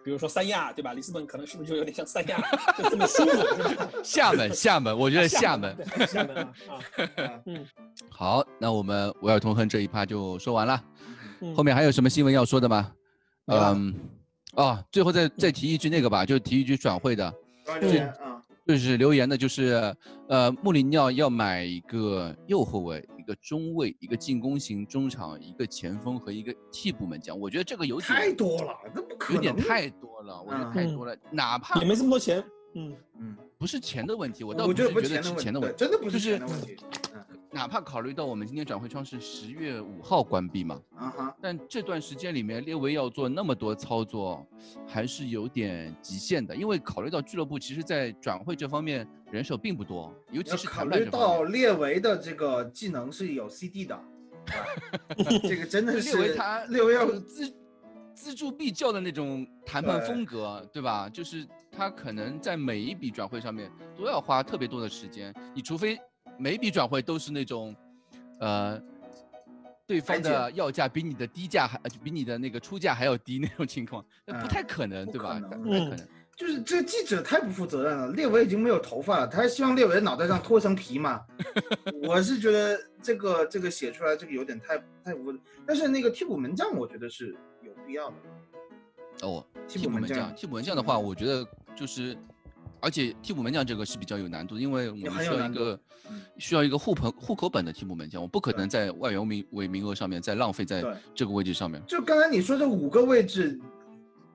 比如说三亚，对吧？里斯本可能是不是就有点像三亚，就这么舒服，是吧？厦门，厦门，我觉得厦门。啊厦门啊啊，嗯好，那我们维尔通亨这一趴就说完了，嗯，后面还有什么新闻要说的吗？嗯，啊，最后再再提一句那个吧，就提一句转会的，关留言啊，就是留言的，就是呃，穆里尼奥要买一个右后卫、一个中卫、一个进攻型中场、一个前锋和一个替补门将。我觉得这个有太多了，那不可能。有点太多了，我觉得嗯太多了，哪怕也没这么多钱，嗯，嗯，不是钱的问题，我倒觉得不是觉得是钱的问题，真的不是是钱的问题。嗯哪怕考虑到我们今天转会窗是十月五号关闭嘛，啊哈，但这段时间里面，列维要做那么多操作，还是有点极限的。因为考虑到俱乐部其实在转会这方面人手并不多，尤其是考虑到。列维的这个技能是有 CD 的，这个真的是列维他列维要就是锱锱铢必较的那种谈判风格，对吧？就是他可能在每一笔转会上面都要花特别多的时间，你除非每一笔转会都是那种，呃。对方的要价比你的低价还，呃比你的那个出价还要低那种情况，那不嗯太可能，不对吧？不太可能。就是这记者太不负责任了。列维已经没有头发了，他还希望列维脑袋上脱层皮嘛？我是觉得这个这个写出来这个有点太太无，但是那个替补门将我觉得是有必要的。哦，替补门将，替补门将的话，我觉得就是，而且替补门将这个是比较有难度，因为我们需要一个嗯需要一个户口户口本的替补门将，我不可能在外援名为名额上面再浪费在这个位置上面。就刚才你说这五个位置，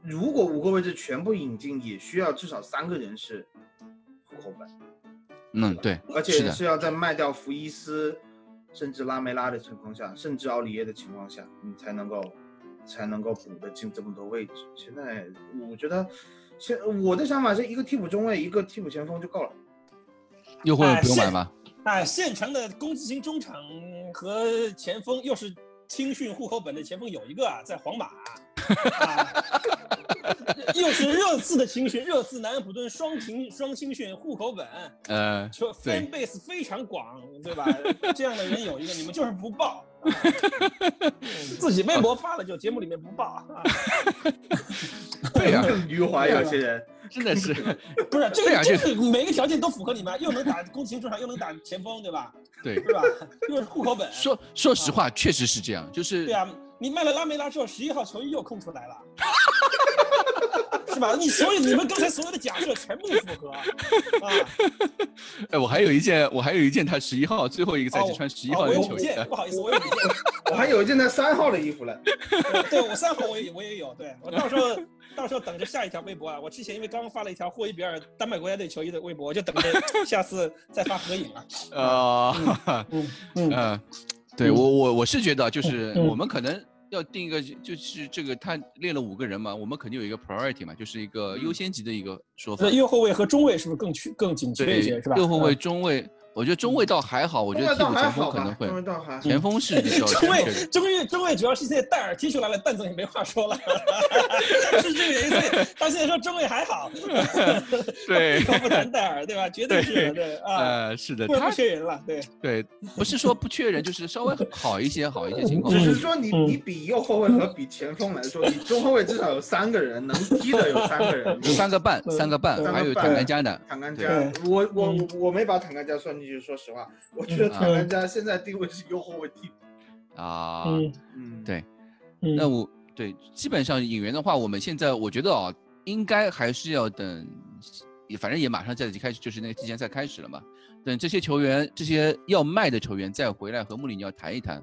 如果五个位置全部引进，也需要至少三个人是户口本，嗯，对，而，且是要在卖掉福伊斯，甚至拉梅拉的情况下，甚至奥里耶的情况下，你才能够才能够补得进这么多位置。现在我觉得，现我的想法是一个替补中卫，一个替补前锋就够了。右后卫哎是不用买吗？哎，现成的攻击型中场和前锋又是青训户口本的前锋有一个啊，在皇马，啊，又是热刺的青训，热刺南安普顿双青双青训户口本，呃，说 fan base 非常广，对吧？这样的人有一个，你们就是不报，啊 自己微博发了就节目里面不报啊，对呀、更余华有些人，真的是，不是这个啊就个这个。每个条件都符合你们，又能打攻击型中场，又能打前锋，对吧？对，是吧？又是户口本，说说实话，确实是这样，就是对啊，你卖了拉梅拉之后，十一号球衣又空出来了，是吧？你所有你们刚才所有的假设全部符合啊！哎，我还有一件，我还有一件他十一号最后一个赛季哦穿十一哦号的球衣不好意思，我有一件。我还有一件他三号的衣服了。对对，我三号我也我也有，对我到时候到时候等着下一条微博啊！我之前因为刚刚发了一条霍伊比尔丹麦国家队球衣的微博，我就等着 下次再发合影了。啊，嗯嗯嗯，对嗯我我我是觉得，就是嗯我们可能要定一个，就是这个他列了五个人嘛，我们肯定有一个 priority 嘛，就是一个优先级的一个说法那。右后卫和中卫是不是更去更紧缺一些，是吧？，右后卫、嗯中卫，我觉得中卫倒还好，我觉得前锋可能会，中卫倒还好前锋是比较 中卫。中卫中卫主要是现在戴尔踢出来了，蛋总也没话说了，是这个原因。所以 他现在说中卫还好，对不不谈戴尔，对吧？绝对是的，对啊，呃，是的，他缺人了，对。对，不是说不缺人，就是稍微好一些，好一些情况只。嗯是说你你比右后卫和比前锋来说，你中后卫至少有三个人能踢的有三个人，三个半，三个半，还有坦甘加的。坦甘对加，我我嗯我我没把坦甘加算进去，说实话，我觉得嗯坦甘加现在定位是右后卫替补。啊，嗯嗯，对嗯，那我对基本上引援的话，我们现在我觉得啊，应该还是要等，也反正也马上在即开始，就是那个季前赛开始了嘛。等这些球员，这些要卖的球员再回来和穆里尼奥谈一谈，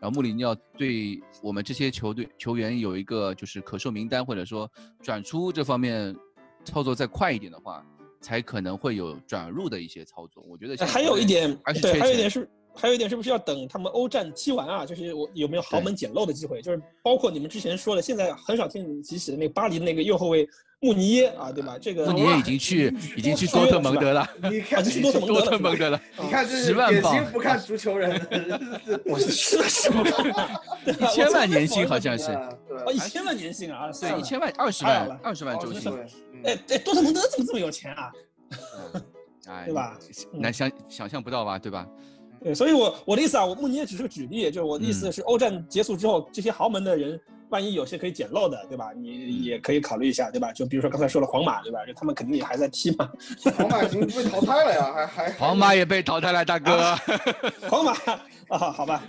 然后穆里尼奥对我们这些球队球员有一个就是可售名单，或者说转出这方面操作再快一点的话，才可能会有转入的一些操作。我觉得还有一点对，还有一点是，还有一点是不是要等他们欧战踢完啊？就是我有没有豪门捡漏的机会？就是包括你们之前说的，现在很少听你们提起的那个巴黎的那个右后卫穆尼耶啊，对吧？这个穆尼耶已经去已经去多特蒙德了，你看啊，去多特蒙德多了。你看这10是典万镑型不看足球人，我是的是不看，一千万年薪好像是，哦，一千万年薪啊，对，一千万二十万二十万周薪，对，嗯。哎哎，多特蒙德怎么这么有钱啊？哎，对吧？嗯难想想象不到吧，对吧？对，所以我我的意思啊，我穆尼耶只是个举例，就是我的意思嗯。是，欧战结束之后，这些豪门的人，万一有些可以捡漏的，对吧？嗯你也可以考虑一下，对吧？就比如说刚才说了皇马，对吧？就他们肯定也还在踢嘛。皇马已经被淘汰了呀，还还皇马也被淘汰了，大哥。皇马啊，好吧，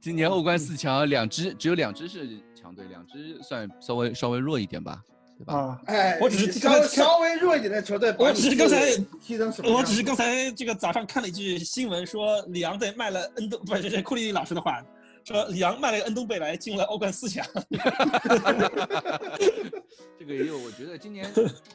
今年欧冠四强，两支只有两支是强队，两支算稍微稍微弱一点吧，对吧？啊，哎，我只是稍刚稍微弱一点的球队，我只是刚才踢成什么？我只是刚才这个早上看了一句新闻，说里昂队卖了恩东，不是这是库里老师的话，说里昂卖了恩东贝莱进了欧冠四强。这个也有，我觉得今年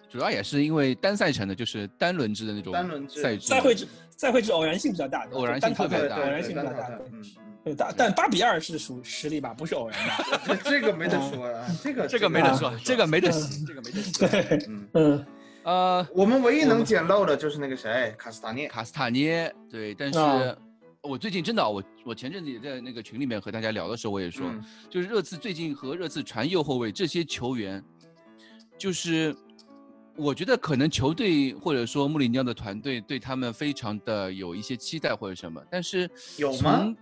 主要也是因为单赛程的，就是单轮制的那种单轮制赛制，赛会制赛会制偶然性比较大，偶然性特别大偶然性比较大。嗯，对，但但八比二是属实力吧，不是偶然的。嗯这个没得说啊，这个这个没得说啊，这个没得，这个没得洗。对，嗯，嗯，呃，我们唯一能捡漏的就是那个谁，卡斯塔涅。卡斯塔涅，对，但是啊我最近真的，我我前阵子也在那个群里面和大家聊的时候，我也说，嗯就是热刺最近和热刺传右后卫这些球员，就是我觉得可能球队或者说穆里尼奥的团队对他们非常的有一些期待或者什么，但是有吗从？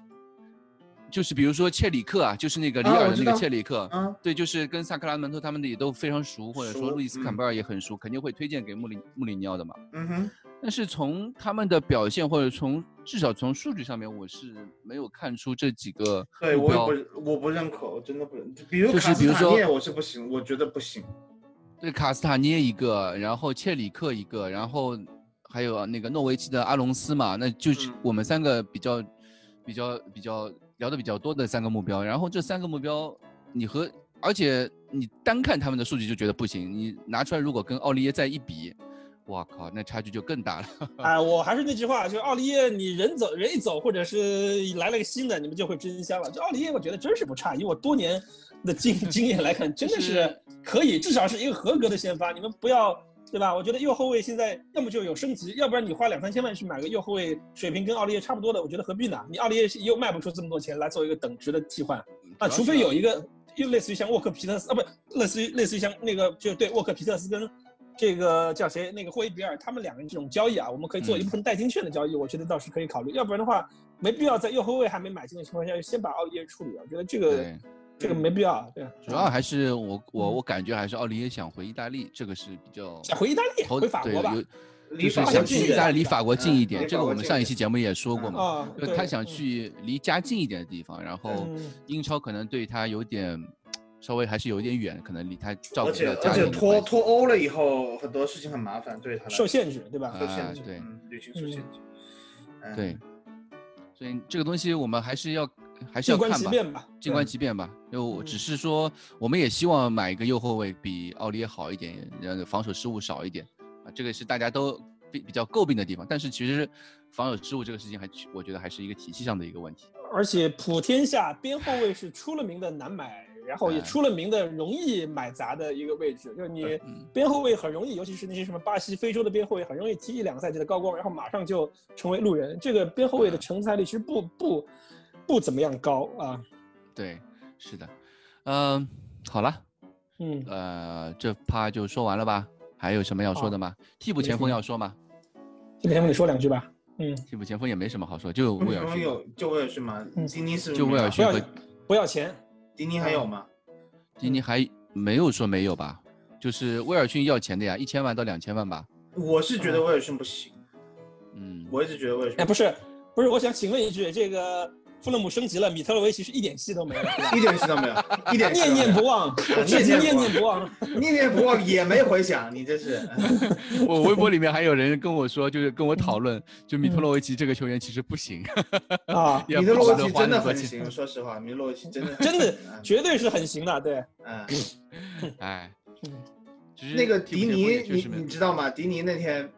就是比如说切里克啊，就是那个里尔的那个切里克，啊，对，就是跟萨克拉门托他们的也都非常熟，或者说路易斯坎嗯贝尔也很熟，肯定会推荐给穆里穆里尼奥的嘛。嗯哼，但是从他们的表现，或者从至少从数据上面，我是没有看出这几个对我也不，我不认可，我真的不认。比如就是卡比如说斯塔涅，我是不行，我觉得不行。对卡斯塔涅一个，然后切里克一个，然后还有那个诺维奇的阿隆斯嘛，那就是嗯我们三个比较比较比较聊的比较多的三个目标。然后这三个目标，你和而且你单看他们的数据就觉得不行，你拿出来如果跟奥利耶再一比，哇靠，那差距就更大了。哎，我还是那句话，就是奥利耶，你人走人一走，或者是来了个新的，你们就会真香了。就奥利耶，我觉得真是不差，以我多年的经 经验来看，真的是可以，至少是一个合格的先发。你们不要，对吧？我觉得右后卫现在要么就有升级，要不然你花两三千万去买个右后卫水平跟奥利耶差不多的，我觉得何必呢？你奥利耶又卖不出这么多钱来做一个等值的替换。啊，除非有一个又类似于像沃克皮特斯啊，不，类似于类似于像那个就对沃克皮特斯跟这个叫谁那个霍伊比尔，他们两个人这种交易啊，我们可以做一部分代金券的交易，我觉得倒是可以考虑。要不然的话，没必要在右后卫还没买进的情况下，先把奥利耶处理了。我觉得这个对，这个没必要。对，主要还是我我我感觉还是奥利耶想回意大利，这个是比较想回意大利，回法国吧对。有离就是想法国近一点去意大利、离法国近一点，嗯这个我们上一期节目也说过嘛。他想嗯去离家近一点的地方，然后嗯英超可能对他有点稍微还是有一点远，可能离他照顾而且而且脱脱欧了以后，很多事情很麻烦，对他受限制，对吧？受限制，啊对嗯，旅行受限制。嗯对，所以这个东西我们还是要还是静观要看吧，其变吧。静观其变吧。就嗯只是说，我们也希望买一个右后卫比奥利耶好一点，然后防守失误少一点啊，这个是大家都比比较诟病的地方。但是其实防守失误这个事情还，我觉得还是一个体系上的一个问题。而且普天下边后卫是出了名的难买，然后也哎出了名的容易买砸的一个位置，就是你嗯边后卫很容易，尤其是那些什么巴西、非洲的边后卫，很容易踢一两个赛季的高光，然后马上就成为路人。这个边后卫的成才率其实不不不怎么样高啊。对，是的，嗯、好了，嗯，呃，这趴就说完了吧？还有什么要说的吗？替补前锋要说吗？替补前锋你说两句吧。嗯，替补前锋也没什么好说，就威尔逊，有就威尔逊吗嗯？迪尼是就威尔不要逊和不要钱。迪尼还有吗？迪尼还没有说没有吧？就是威尔逊要钱的呀，一千万到两千万吧。我是觉得威尔逊不行，嗯，我一直觉得威尔逊哎，不是不是，我想请问一句，这个富勒姆升级了，米特洛维奇是一点戏都没有，一点戏都没有，一点 念念不忘，至今念念不忘。念念不忘也没回响，你这是。我微博里面还有人跟我说，就是跟我讨论，就米特洛维奇这个球员其实不行，啊，米特洛维奇真的。很行，说实话，米特洛维奇真的真的嗯绝对是很行的，对。嗯，哎那个迪尼你你知道吗？迪尼那天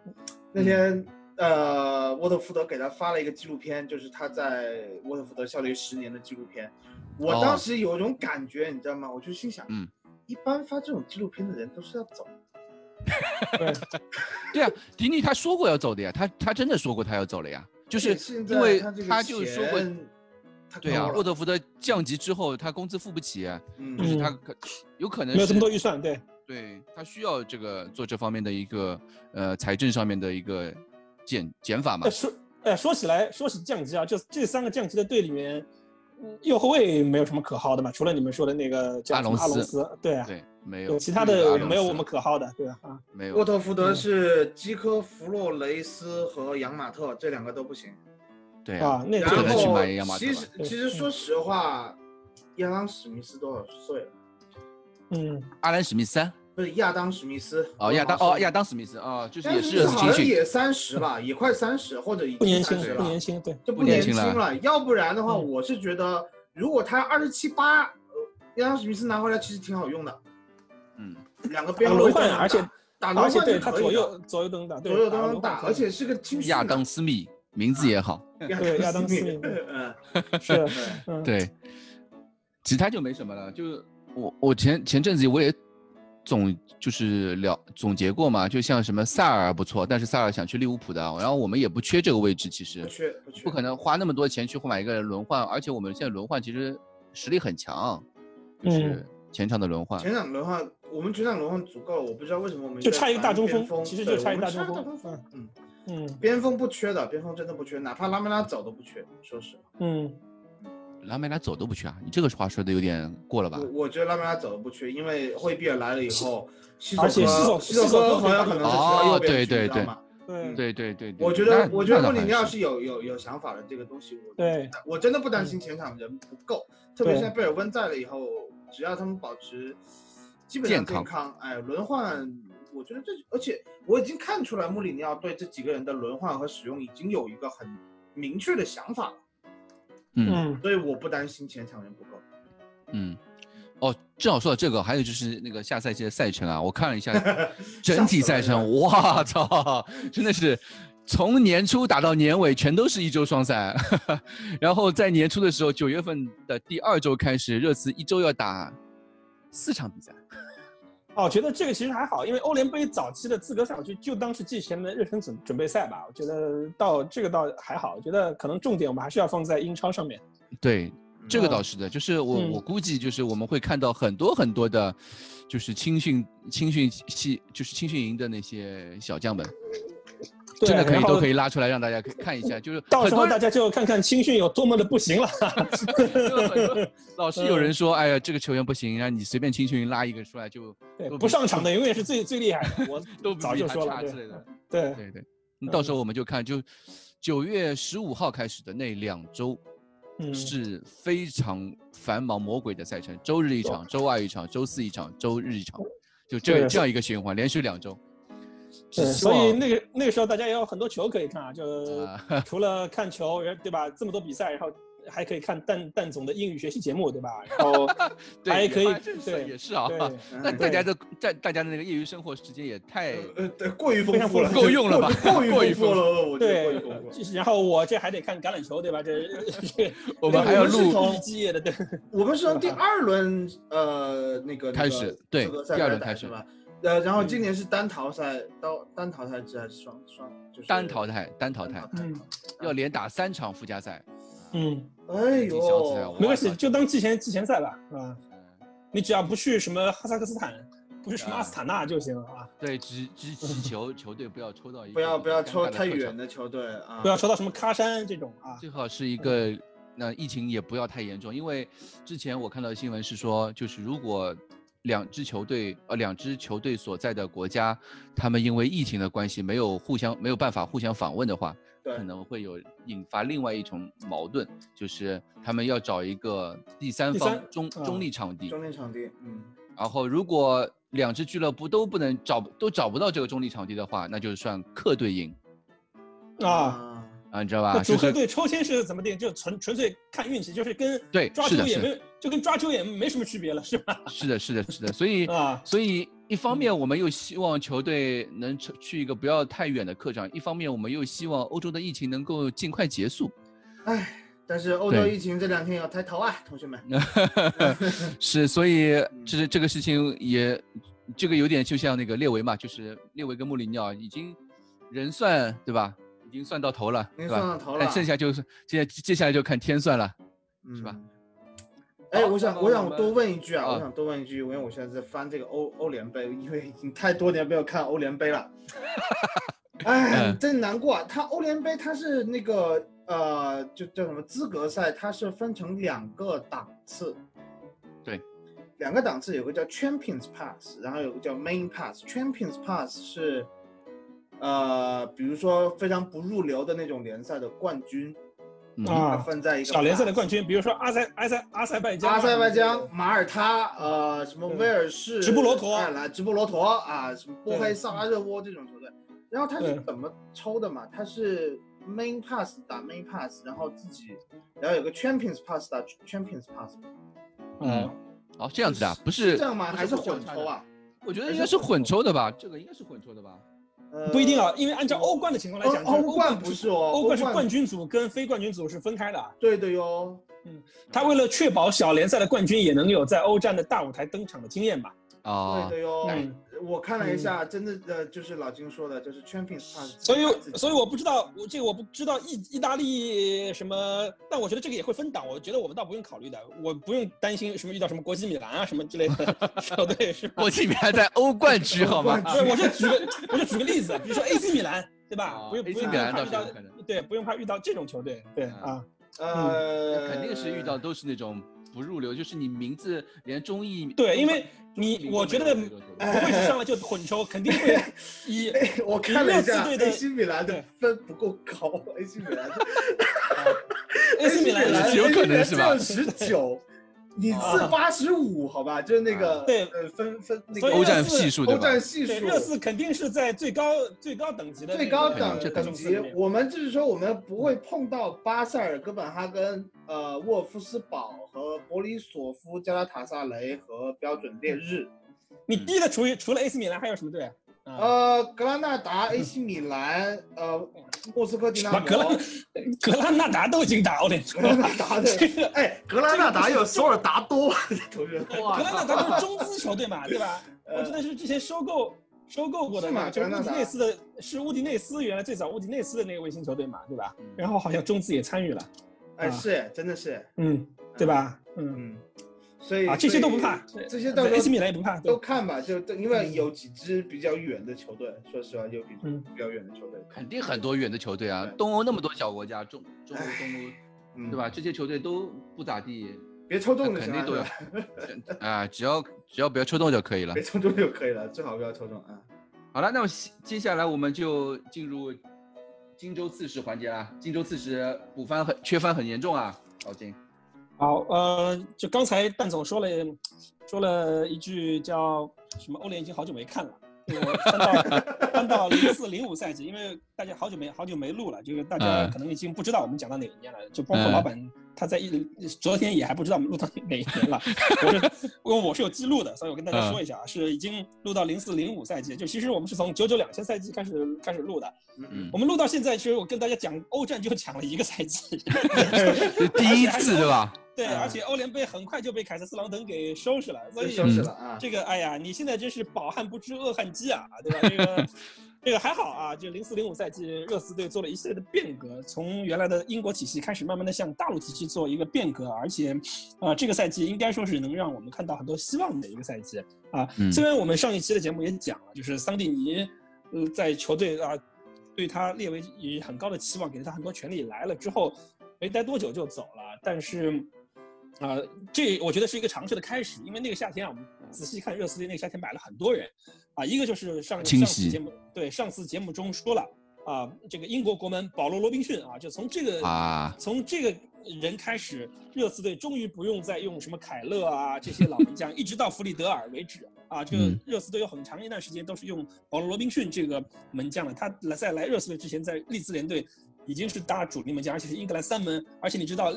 那天呃，沃特福德给他发了一个纪录片，就是他在沃特福德效力十年的纪录片。我哦当时有一种感觉，你知道吗？我就心想，嗯，一般发这种纪录片的人都是要走，对，对啊，迪尼他说过要走的呀，他他真的说过他要走了呀，就是因为他就说过，对啊，沃特福德降级之后，他工资付不起啊，嗯就是他嗯可有可能没有这么多预算，对，对他需要这个做这方面的一个呃财政上面的一个减减法嘛哎，说，哎，说起来，说起降级啊，就这三个降级的队里面，嗯右后卫没有什么可耗的嘛，除了你们说的那个叫阿隆斯阿隆斯，对啊，对，没有，其他的没有我们可耗的，对吧？啊，没有沃特福德是基科弗洛雷斯和杨马特这两个都不行。对啊，那然不可能去后买杨马特吧其实其实说实话，亚当史密斯多少岁了？嗯，阿兰史密斯啊不是亚当史密斯哦亚当哦亚当史密斯哦，就是也是好像也三十吧，也快三十或者已不年轻经三十，了，不年轻，对，就不年轻了。要不然的话，嗯我是觉得如果他二十七八，呃亚当史密斯拿回来其实挺好用的，嗯，两个边轮换而且打打轮而且对他换是可以左右左右都能打，左右都能打，而且是个青训 亚当斯密名字也好，对亚当斯密嗯，是，对嗯，对，其他就没什么了。就我我前前阵子我也总就是了总结过嘛，就像什么萨尔不错，但是萨尔想去利物浦的，然后我们也不缺这个位置，其实不缺不缺，不可能花那么多钱去买一个轮换，而且我们现在轮换其实实力很强，就是嗯前场的轮换。前场轮换，我们前场轮换足够了，我不知道为什么我们就差一个大中锋其实就对差一个大大中锋锋，嗯，嗯边锋不缺的，边锋真的不缺，哪怕拉梅拉走都不缺，说实话，嗯，拉梅拉走都不去啊？你这个话说的有点过了吧？我？我觉得拉梅拉走都不去，因为惠比尔来了以后，西索而且西索科西索很有可能是哦需要右边对对对去你知道吗？对。对对对对，我觉得，我觉得穆里尼奥是是有有有想法的，这个东西我对，我真的不担心前场人不够，特别对现在贝尔温在了以后，只要他们保持基本上健康。健康，哎，轮换，我觉得这，而且我已经看出来穆里尼奥对这几个人的轮换和使用已经有一个很明确的想法了，嗯嗯所以我不担心前场人不够。嗯。哦，正好说到这个，还有就是那个下赛季的赛程啊，我看了一下 整体赛程，哇操，真的是从年初打到年尾，全都是一周双赛。然后在年初的时候，九月份的第二周开始，热刺一周要打四场比赛。哦，我觉得这个其实还好，因为欧联杯早期的资格赛，我就就当是季前的热身准准备赛吧。我觉得到这个倒还好，我觉得可能重点我们还是要放在英超上面。对，这个嗯倒是的，就是我、嗯我估计就是我们会看到很多很多的，就是青训青训系就是青训营的那些小将们，对真的可以都可以拉出来让大家看看一下，就是到时候大家就看看青训有多么的不行了。老是有嗯人说，哎呀，这个球员不行，然后你随便青训拉一个出来就 不上场的永远是最最厉害的。我都早就说了，之类的。对，对对，那到时候我们就看，就九月十五号开始的那两周嗯，是非常繁忙魔鬼的赛程，周日一场，周二一场，周四一场，周日一场，就这对这样一个循环，连续两周。所以那个那个时候大家也有很多球可以看啊，就啊除了看球，然后对吧？这么多比赛，然后还可以看蛋蛋总的英语学习节目，对吧？然后 对还可以也这是对也是啊。对，那嗯大家的在大家的那个业余生活时间也太呃，过于丰富了，丰够用了吧过于过于丰富了，我觉得过于对丰富，了。就是然后我这还得看橄榄球，对吧？这这 我们还要录我们是从日积月的，对，我们是从第二轮呃那个开始对第二轮开始是吧？呃，然后今年是单淘汰，到单淘汰制还是双双？就是单淘汰单淘汰汰，嗯要连打三场附加赛。嗯，哎呦，没关系，就当季前季前赛吧，是吧？嗯你只要不去什么哈萨克斯坦，不去什么啊阿斯塔纳就行了啊，对，只只祈求球队不要抽到一个不要不要抽太远的球队啊！不要抽到什么喀山这种啊。最好是一个，那疫情也不要太严重，因为之前我看到的新闻是说，就是如果两支球队，呃，两支球队所在的国家，他们因为疫情的关系没有互相没有办法互相访问的话，可能会有引发另外一种矛盾，就是他们要找一个第三方中啊中立场地，中立场地，嗯，然后如果两支俱乐部都不能找都找不到这个中立场地的话，那就算客队赢啊，啊，你知道吧？那主就是客队抽签是怎么定？就纯纯粹看运气，就是跟对抓阄也没就跟抓阄也没什么区别了，是吧？是的，是的，是的，所以 啊，所以一方面我们又希望球队能去去一个不要太远的客场，一方面我们又希望欧洲的疫情能够尽快结束。哎，但是欧洲疫情这两天要抬头啊，同学们。是，所以这这个事情也这个有点就像那个列维嘛，就是列维跟穆里尼奥已经人算对吧？已经算到头了，对已经算吧？到头了但剩下就是现在接下来就看天算了。是吧嗯？哎，我想，我想多问一句啊，啊我想多问一句，因为我现在在翻这个欧欧联杯，因为已经太多年没有看欧联杯了。哎嗯，真难过啊！它欧联杯它是那个呃，就叫什么资格赛，它是分成两个档次。对，两个档次，有个叫 Champions Pass，然后有个叫 Main Pass。Champions Pass 是呃，比如说非常不入流的那种联赛的冠军，啊，分在一个小联赛的冠军，比如说阿塞阿塞阿塞拜疆啊，阿塞拜疆、马耳他、呃，什么威尔士、直布罗陀爱尔兰、直布罗陀啊，什么波黑、萨拉热窝这种球队。然后他是怎么抽的嘛？他是 main pass 打 main pass，然后自己，然后有个 champions pass 打 champions pass，嗯，哦，这样子的啊，不是是这样吗？还是？混抽啊？我觉得应该是混抽的吧，这个应该是混抽的吧。呃不一定啊，因为按照欧冠的情况来讲，就是欧冠不不是哦，欧冠是冠军组跟非冠军组是分开的啊。对的哟。嗯他为了确保小联赛的冠军也能有在欧战的大舞台登场的经验嘛。啊对，的哟嗯，我看了一下，真的呃，就是老金说的，就是 Champions。所以，所以我不知道，我这个我不知道意意大利什么，但我觉得这个也会分档，我觉得我们倒不用考虑的，我不用担心什么遇到什么国际米兰啊什么之类的 球队是吧？国际米兰在欧冠区好吗？不是，我就举个我就举个例子，比如说 AC 米兰，对吧？哦不用不 AC 用米兰倒怕遇到是有可能，对，不用怕遇到这种球队，对啊，呃，肯定是遇到都是那种不入流，就是你名字连中译对，因为你我觉得不会上来就混抽，肯定会 以哎我看了一下热刺队的，AC 米兰的对分不够高，AC 米兰 AC 米兰有可能是吧十九，你是八十五，好吧？就是那个对呃分分那所以个欧战热刺系数对吧？欧战系对数热刺肯定是在最高最高等级的最那个高等这等级，我们就是说我们不会碰到巴塞尔、哥本哈根、呃沃尔夫斯堡和博里索夫、加拉塔萨雷和标准列日。你低的除除了 AC 米兰还有什么队呃，格拉纳达、AC 米兰、呃莫斯科迪纳格拉。格拉纳达都已经打欧联球格拉了，纳达的这个哎，格拉纳达有索尔达多同学，格拉纳达就是中资球队嘛，对吧？呃我记得是之前收购收购过的嘛，就是乌迪内斯的，是乌迪内斯原来最早乌迪内斯的那个卫星球队嘛，对吧嗯？然后好像中资也参与了，哎，啊是真的是，嗯，对吧？嗯嗯，所以啊，这些都不怕，这些到 AC 米兰也不怕，都看吧，就因为有几支比较远的球队，说实话有比嗯比较远的球队，肯定很多远的球队啊，东欧那么多小国家，中中欧、东欧，嗯对吧？？这些球队都不咋地，别抽中肯定都有行了是吧，啊，只要只要不要抽中就可以了别。抽中就可以了，最好不要抽中啊。好了，那么接接下来我们就进入荆州刺史环节啦。荆州刺史补番很缺番很严重啊，老金。好，呃，就刚才蛋总说了说了一句叫什么欧联已经好久没看了。这个翻到翻到零四零五赛季，因为大家好久没好久没录了，就是大家嗯可能已经不知道我们讲到哪一年了，就包括嗯老板他在一昨天也还不知道我们录到哪一年了。我是因为我是有记录的，所以我跟大家说一下啊，是已经录到零四零五赛季，就其实我们是从九九两千赛季开始开始录的，嗯嗯我们录到现在，其实我跟大家讲欧战就讲了一个赛季，这第一次对吧？对，嗯而且欧联杯很快就被凯瑟斯朗登给收拾了，所以收拾了啊。这个，哎呀，你现在真是饱汉不知饿汉饥啊，对吧？这个，这个还好啊，就零四零五赛季，热刺队做了一系列的变革，从原来的英国体系开始，慢慢的向大陆体系做一个变革，而且，呃，这个赛季应该说是能让我们看到很多希望的一个赛季啊。嗯虽然我们上一期的节目也讲了，就是桑蒂尼，呃，在球队啊，对他列为以很高的期望，给了他很多权利，来了之后没待多久就走了，但是。啊、这我觉得是一个尝试的开始，因为那个夏天啊，我们仔细看热刺队那个夏天买了很多人，啊，一个就是上上次节目对上次节目中说了啊，这个英国国门保罗罗宾逊啊，就从这个啊从这个人开始，热刺队终于不用再用什么凯勒啊这些老门将，一直到弗里德尔为止啊，这个嗯。热刺队有很长一段时间都是用保罗罗宾逊这个门将的，他来在来热刺队之前，在利兹联队已经是打主力门将，而且是英格兰三门，而且你知道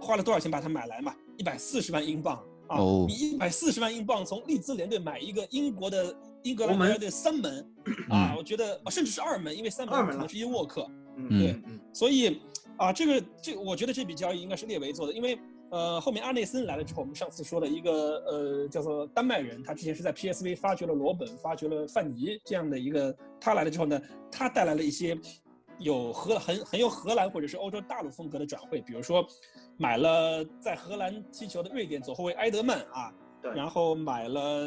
花了多少钱把他买来嘛？一百四十万英镑啊！哦。你一百四十万英镑从利兹联队买一个英国的英格兰国家队三门啊，我觉得啊甚至是二门，因为三门可能是伊沃克，嗯对所以啊，这个这我觉得这笔交易应该是列维做的，因为呃，后面阿内森来了之后，我们上次说了一个呃叫做丹麦人，他之前是在 PSV 发掘了罗本，发掘了范尼这样的一个，他来了之后呢，他带来了一些有荷很很有荷兰或者是欧洲大陆风格的转会，比如说买了在荷兰踢球的瑞典左后卫埃德曼啊，对。然后买了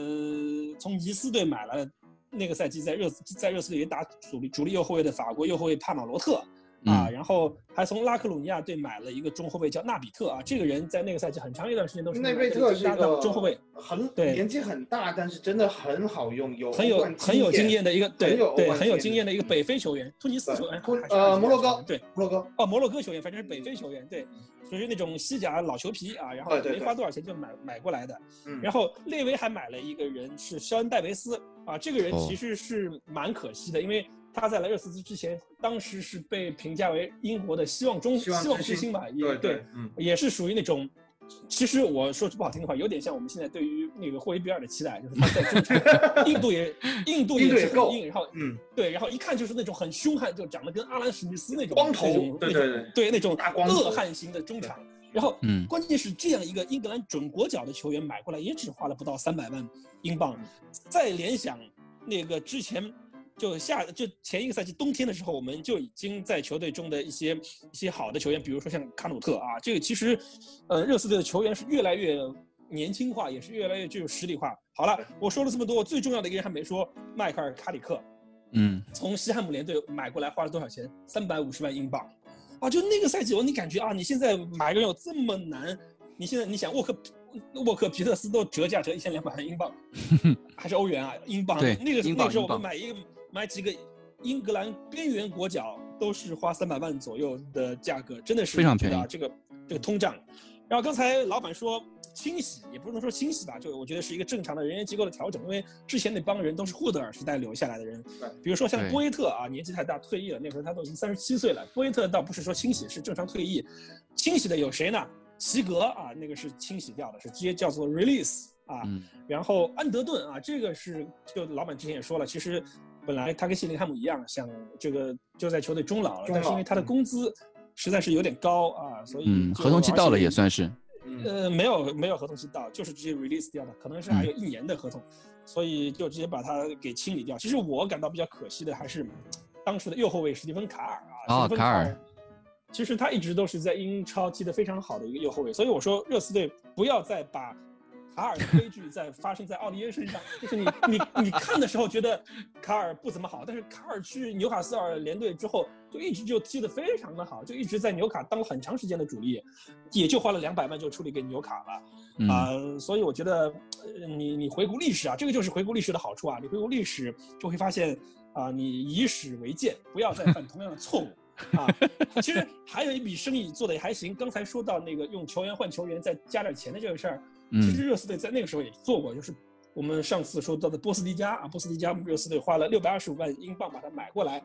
从尼斯队买了那个赛季在热在热刺队也打主力主力右后卫的法国右后卫帕马罗特，啊，嗯。然后还从拉克鲁尼亚队买了一个中后卫叫纳比特啊，这个人在那个赛季很长一段时间都是内贝贝特是一个中后卫，很对年纪很大，但是真的很好用，有很有很有经验的一个对对很有经验的的一个北非球员，突尼斯球员呃摩洛哥对摩洛哥，哦摩洛哥球员，反正是北非球员，对，属于那种西甲老球皮啊，然后没花多少钱就买买过来的，嗯，然后列维还买了一个人是肖恩戴维斯啊，这个人哦。其实是蛮可惜的，因为他在来热刺之前，当时是被评价为英国的希望中希望之星之星吧，也对对，嗯，也是属于那种。其实我说句不好听的话，有点像我们现在对于那个霍伊比尔的期待，就是他在中场，印度也印度也是够很硬，然后嗯，对，然后一看就是那种很凶悍，就长得跟阿兰史密斯那种光头那种对那种对对对那种大光恶汉型的中场。然后，嗯关键是这样一个英格兰准国脚的球员买过来，也只花了不到三百万英镑。再联想那个之前就下就前一个赛季冬天的时候，我们就已经在球队中的一些一些好的球员，比如说像卡努特啊，这个其实，呃，热刺队的球员是越来越年轻化，也是越来越具有实力化。好了，我说了这么多，最重要的一个人还没说，迈克尔卡里克。嗯从西汉姆联队买过来花了多少钱？三百五十万英镑，啊，就那个赛季，我你感觉啊，你现在买个人有这么难？你现在你想沃克沃克皮特斯都折价折一千两百万英镑，还是欧元啊？英镑？对那个那个时候我们买一个买几个英格兰边缘国脚都是花三百万左右的价格，真的是非常便宜啊这个这个通胀。然后刚才老板说清洗，也不能说清洗吧，就我觉得是一个正常的人员结构的调整，因为之前那帮人都是霍德尔时代留下来的人对，比如说像波伊特啊，年纪太大退役了，那时候他都已经三十七岁了。波伊特倒不是说清洗，是正常退役。清洗的有谁呢？齐格啊，那个是清洗掉的，是直接叫做 release 啊。嗯然后安德顿啊，这个是就老板之前也说了，其实本来他跟谢林汉姆一样，想这个就在球队终老了，老但是因为他的嗯工资实在是有点高啊，所以嗯，合同期到了也算是，嗯呃，没有没有合同期到，就是直接 release 掉的，可能是还有一年的合同，所以就直接把它给清理掉。其实我感到比较可惜的还是当时的右后卫史蒂芬卡尔啊，哦史蒂芬卡尔其实他一直都是在英超踢得非常好的一个右后卫，所以我说热刺队不要再把卡尔的悲剧在发生在奥利耶身上，就是你你你看的时候觉得卡尔不怎么好，但是卡尔去纽卡斯尔联队之后就一直就踢得非常的好，就一直在纽卡当了很长时间的主力，也就花了两百万就处理给纽卡了。嗯啊、所以我觉得，呃，你你回顾历史啊，这个就是回顾历史的好处啊。你回顾历史就会发现，啊、你以史为鉴，不要再犯同样的错误啊。其实还有一笔生意做的也还行。刚才说到那个用球员换球员再加点钱的这个事儿，其实嗯。热刺队在那个时候也做过，就是我们上次说到的波斯蒂加啊，波斯蒂加热刺队花了六百二十五万英镑把它买过来。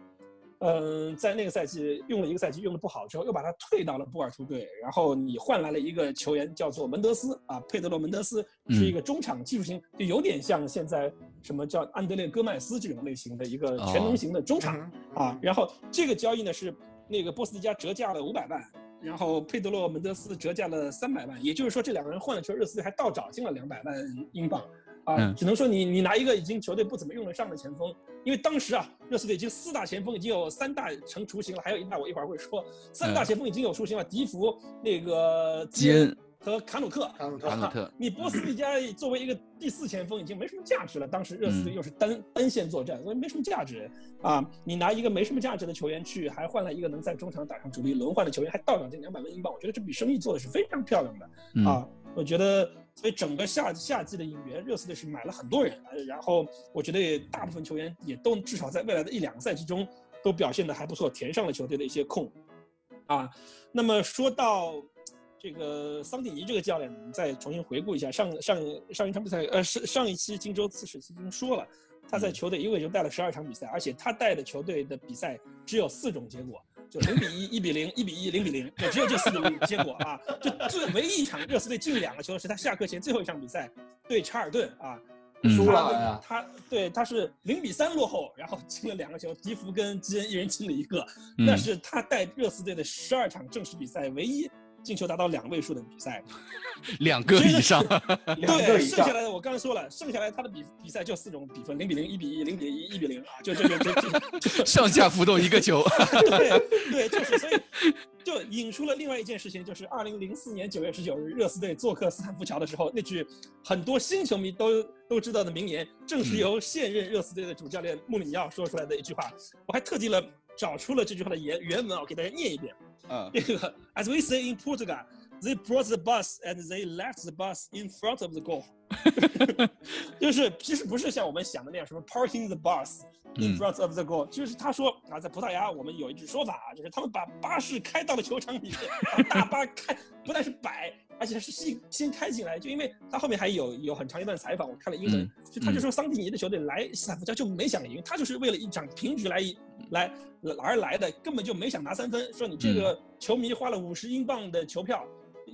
嗯，在那个赛季用了一个赛季用的不好之后，又把他退到了波尔图队，然后你换来了一个球员叫做门德斯啊，佩德罗门德斯是一个中场技术型，就有点像现在什么叫安德烈戈麦斯这种类型的一个全能型的中场、嗯啊。然后这个交易呢是那个波斯蒂加折价了五百万，然后佩德罗门德斯折价了三百万，也就是说这两个人换了球，热刺队还倒找进了两百万英镑。啊，嗯。只能说你你拿一个已经球队不怎么用得上的前锋，因为当时啊，热刺队已经四大前锋已经有三大成雏形了，还有一大我一会儿会说，三大前锋已经有雏形了，迪福、那个基恩和卡努克。卡努特卡努特，你波斯蒂加作为一个第四前锋已经没什么价值了，当时热刺队嗯又是单、单线作战，所以没什么价值啊。你拿一个没什么价值的球员去，还换了一个能在中场打上主力轮换的球员，还倒涨这两百万英镑，我觉得这笔生意做的是非常漂亮的。嗯啊，我觉得，所以整个夏夏季的引援，热刺队是买了很多人，呃然后我觉得也大部分球员也都至少在未来的一两个赛季中都表现的还不错，填上了球队的一些空。啊，那么说到这个桑蒂尼这个教练，我们再重新回顾一下上上上一场比赛，呃，上上一期荆州刺史已经说了，他在球队一共也就带了十二场比赛，而且他带的球队的比赛只有四种结果。就零比一、一比零、一比一、零比零，就只有这四种结果啊！就最唯一一场热刺队进两个球是他下课前最后一场比赛对查尔顿啊，嗯输了呀，他对他是零比三落后，然后进了两个球，迪福跟基恩一人进了一个，嗯那是他带热刺队的十二场正式比赛唯一进球达到两位数的比赛。两个以上，对，剩下来的我刚才说了，剩下来他的比比赛就四种比分：零比零、一比一、零比一、一比零啊，就这个这这上下浮动一个球。对对，就是所以就引出了另外一件事情，就是二零零四年九月十九日，热刺队做客斯坦福桥的时候，那句很多新球迷都都知道的名言，正是由现任热刺队的主教练穆里尼奥说出来的一句话。我还特地了找出了这句话的原原文啊，给大家念一遍。啊，这个 As we say in Portugal。They brought the bus and they left the bus in front of the goal，就是其实不是像我们想的那样，什么 parking the bus in front of the goal，就是他说啊，在葡萄牙我们有一句说法啊，就是他们把巴士开到了球场里面，大巴开不但是摆，而且是先先开进来，就因为他后面还有有很长一段采访，我看了英文，就他就说桑蒂尼的球队来斯坦福桥就没想赢，他就是为了一场平局来来而来的，根本就没想拿三分，说你这个球迷花了五十英镑的球票。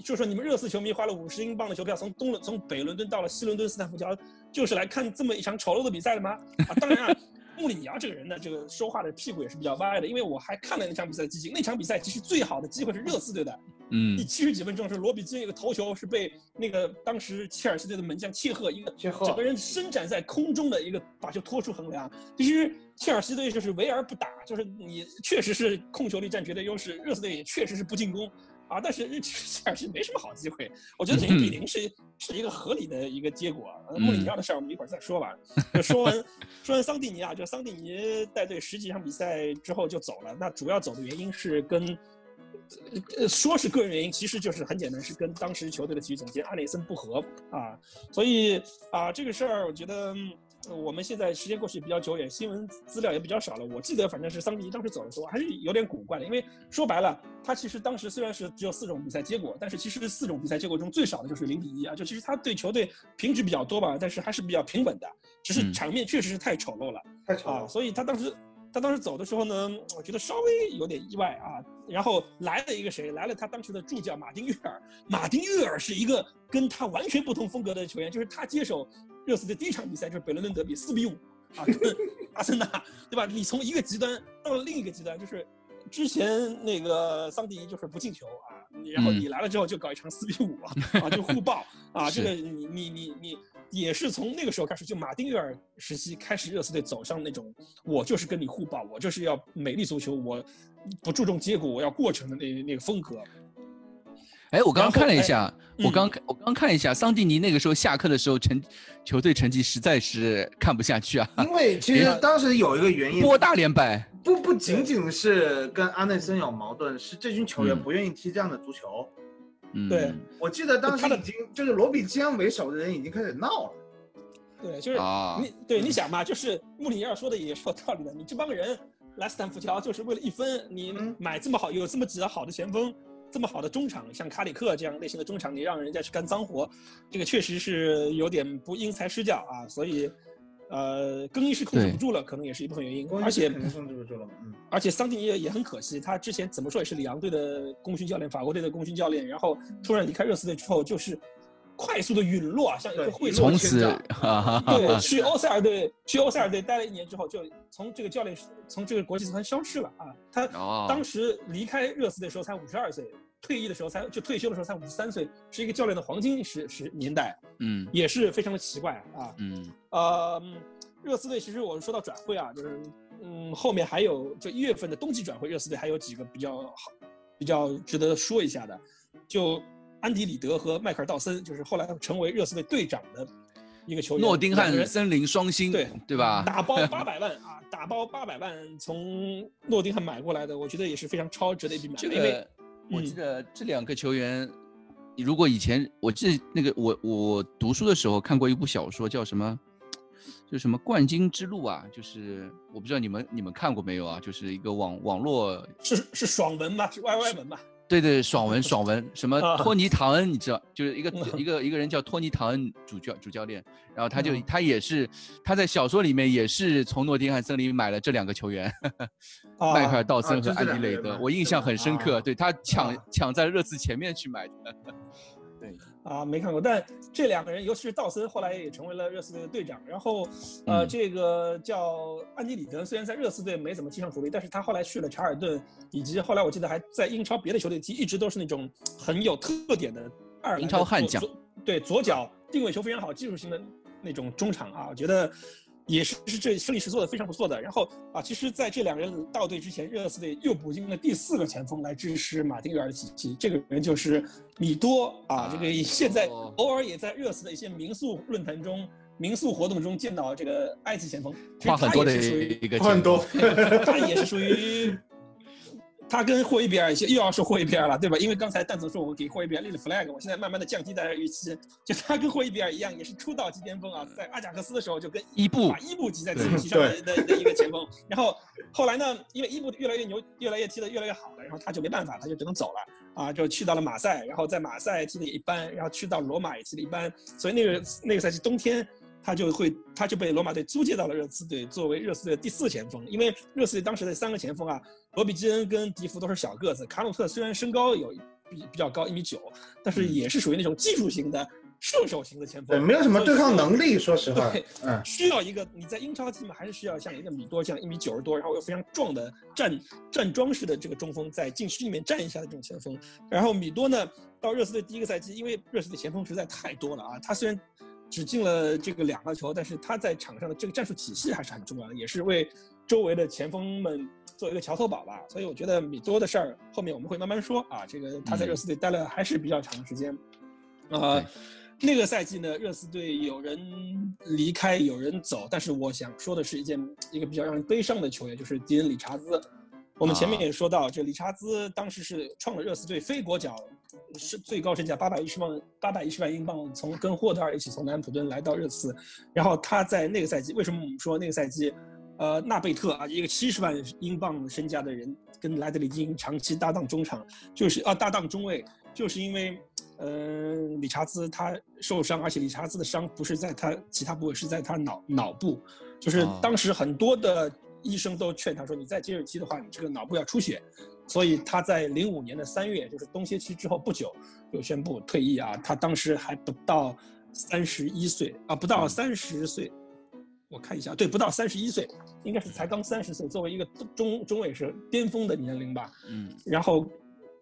就说你们热刺球迷花了五十英镑的球票，从东伦从北伦敦到了西伦敦斯坦福桥，就是来看这么一场丑陋的比赛的吗？啊，当然啊，穆里尼奥这个人呢，这个说话的屁股也是比较歪的，因为我还看了那场比赛的集锦，那场比赛其实最好的机会是热刺队的，嗯，第七十几分钟是罗比金一个头球是被那个当时切尔西队的门将切赫一个整个人伸展在空中的一个把球拖出横梁。其实切尔西队就是围而不打，就是你确实是控球力占绝对优势，热刺队也确实是不进攻。啊，但是切尔西没什么好机会，我觉得零比零是是一个合理的一个结果。穆里尼奥的事儿我们一会儿再说吧。说完说完桑蒂尼啊，就桑蒂尼带队十几场比赛之后就走了。那主要走的原因是跟呃说是个人原因，其实就是很简单，是跟当时球队的体育总监阿内森不和啊。所以啊，这个事儿我觉得。我们现在时间过去比较久远，新闻资料也比较少了。我记得反正是桑迪尼当时走的时候还是有点古怪的，因为说白了，他其实当时虽然是只有四种比赛结果，但是其实四种比赛结果中最少的就是零比一啊，就其实他对球队平局比较多吧，但是还是比较平稳的，只是场面确实是太丑陋了，太丑了，所以他当时他当时走的时候呢，我觉得稍微有点意外啊。然后来了一个谁？来了他当时的助教马丁约尔。马丁约尔是一个跟他完全不同风格的球员，就是他接手。热刺的第一场比赛就是北伦敦德比四比五啊，跟阿森纳，对吧？你从一个极端到了另一个极端，就是之前那个桑迪就是不进球啊，然后你来了之后就搞一场四比五啊，就互爆 啊，这个你你你你也是从那个时候开始，就马丁约尔时期开始，热刺队走上那种我就是跟你互爆，我就是要美丽足球，我不注重结果，我要过程的那那个风格。哎，我刚刚看了一下，我刚我刚看一下，桑蒂尼那个时候下课的时候成球队成绩实在是看不下去啊。因为其 实当时有一个原因，波大连败，不不仅仅是跟阿内森有矛盾，是这群球员不愿意踢这样的足球。嗯，对，我记得当时已经就是罗比基安为首的人已经开始闹了。对，就是你对你想嘛，就是穆里尼奥说的也是有道理的，你这帮人来斯坦福桥就是为了一分，你买这么好有这么几个好的前锋。这么好的中场，像卡里克这样类型的中场，你让人家去干脏活，这个确实是有点不因材施教啊。所以，呃，更衣室控制不住了，可能也是一部分原因。而且控制不住了，嗯。而且桑蒂尼也很可惜，他之前怎么说也是里昂队的功勋教练，法国队的功勋教练，然后突然离开热刺队之后，就是快速的陨落啊，像一个会从此对去欧塞尔队，去欧塞尔队待了一年之后，就从这个教练从这个国际足坛消失了啊。他当时离开热刺的时候才五十二岁。退役的时候才就退休的时候才五十三岁，是一个教练的黄金时时年代，嗯，也是非常的奇怪啊，嗯，呃，热刺队其实我们说到转会啊，就是嗯后面还有就一月份的冬季转会，热刺队还有几个比较好、比较值得说一下的，就安迪里德和迈克尔道森，就是后来成为热刺队队长的一个球员，诺丁汉森林双星，对对吧？打包 八百万啊，打包八百万从诺丁汉买过来的，我觉得也是非常超值的一笔买卖，因为。我记得这两个球员，如果以前我记得那个我我读书的时候看过一部小说，叫什么？就什么冠军之路啊？就是我不知道你们你们看过没有啊？就是一个网网络是是爽文吧？是 YY 文吧？对对，爽文爽文，什么托尼唐恩，你知道，就是一个一个一个人叫托尼唐恩主教主教练，然后他就他也是他在小说里面也是从诺丁汉森林买了这两个球员，迈克尔道森和安迪雷德，我印象很深刻，对他抢抢在热刺前面去买的，对，啊，没看过。但这两个人，尤其是道森，后来也成为了热刺队的队长。然后，呃，嗯这个叫安迪里德，虽然在热刺队没怎么踢上主力，但是他后来去了查尔顿，以及后来我记得还在英超别的球队踢，一直都是那种很有特点的爱尔兰英超悍将对，左脚定位球非常好，技术型的那种中场啊，我觉得也是是这胜利是做的非常不错的。然后啊，其实在这两个人到队之前，热刺队又补进了第四个前锋来支持马丁约尔的体系，这个人就是米多啊，这个现在哦偶尔也在热刺的一些民宿论坛中。民宿活动中见到这个埃及前锋，其实他话很多的也是属于一个话很多前锋，他也是属于，他跟霍伊比尔又要说霍伊比尔了，对吧？因为刚才蛋总说我给霍伊比尔立了 flag，我现在慢慢的降低大家预期，就他跟霍伊比尔一样，也是出道即巅峰啊，在阿贾克斯的时候就跟伊布把伊布挤在自己膝上的的的一个前锋，然后后来呢，因为伊布越来越牛，越来越踢得越来越好了，然后他就没办法，他就只能走了啊，就去到了马赛，然后在马赛踢的也一般，然后去到罗马也踢的一般，所以那个那个赛季冬天。他就会，他就被罗马队租借到了热刺队，作为热刺队的第四前锋。因为热刺队当时的三个前锋啊，罗比基恩跟迪福都是小个子，卡努特虽然身高有比比较高，一米九，但是也是属于那种技术型的射手型的前锋对，锋，没有什么对抗能力，说实话对，嗯，需要一个你在英超踢嘛，还是需要像一个米多这样一米九十多，然后又非常壮的站站桩式的这个中锋，在禁区里面站一下的这种前锋。然后米多呢，到热刺队第一个赛季，因为热刺队前锋实在太多了啊，他虽然只进了这个两个球，但是他在场上的这个战术体系还是很重要的，也是为周围的前锋们做一个桥头堡吧。所以我觉得米多的事儿后面我们会慢慢说啊，这个他在热刺队待了还是比较长的时间，啊、对那个赛季呢，热刺队有人离开，有人走，但是我想说的是一件一个比较让人悲伤的球员，就是迪恩·理查兹。我们前面啊也说到，这理查兹当时是创了热刺队非国脚是最高身价八百一十万八百一十万英镑，从跟霍德尔一起从南安普敦来到热刺，然后他在那个赛季，为什么我们说那个赛季，呃，纳贝特啊，一个七十万英镑身价的人跟莱德里金长期搭档中场，就是啊搭档中卫，就是因为。呃，理查兹他受伤，而且理查兹的伤不是在他其他部位，是在他脑脑部。就是哦当时很多的医生都劝他说，你再接着踢的话，你这个脑部要出血。所以他在零五年的三月，就是冬歇期之后不久，就宣布退役啊。他当时还不到三十一岁啊，不到三十岁。我看一下，对，不到三十一岁，应该是才刚三十岁。作为一个中中卫是巅峰的年龄吧。嗯，然后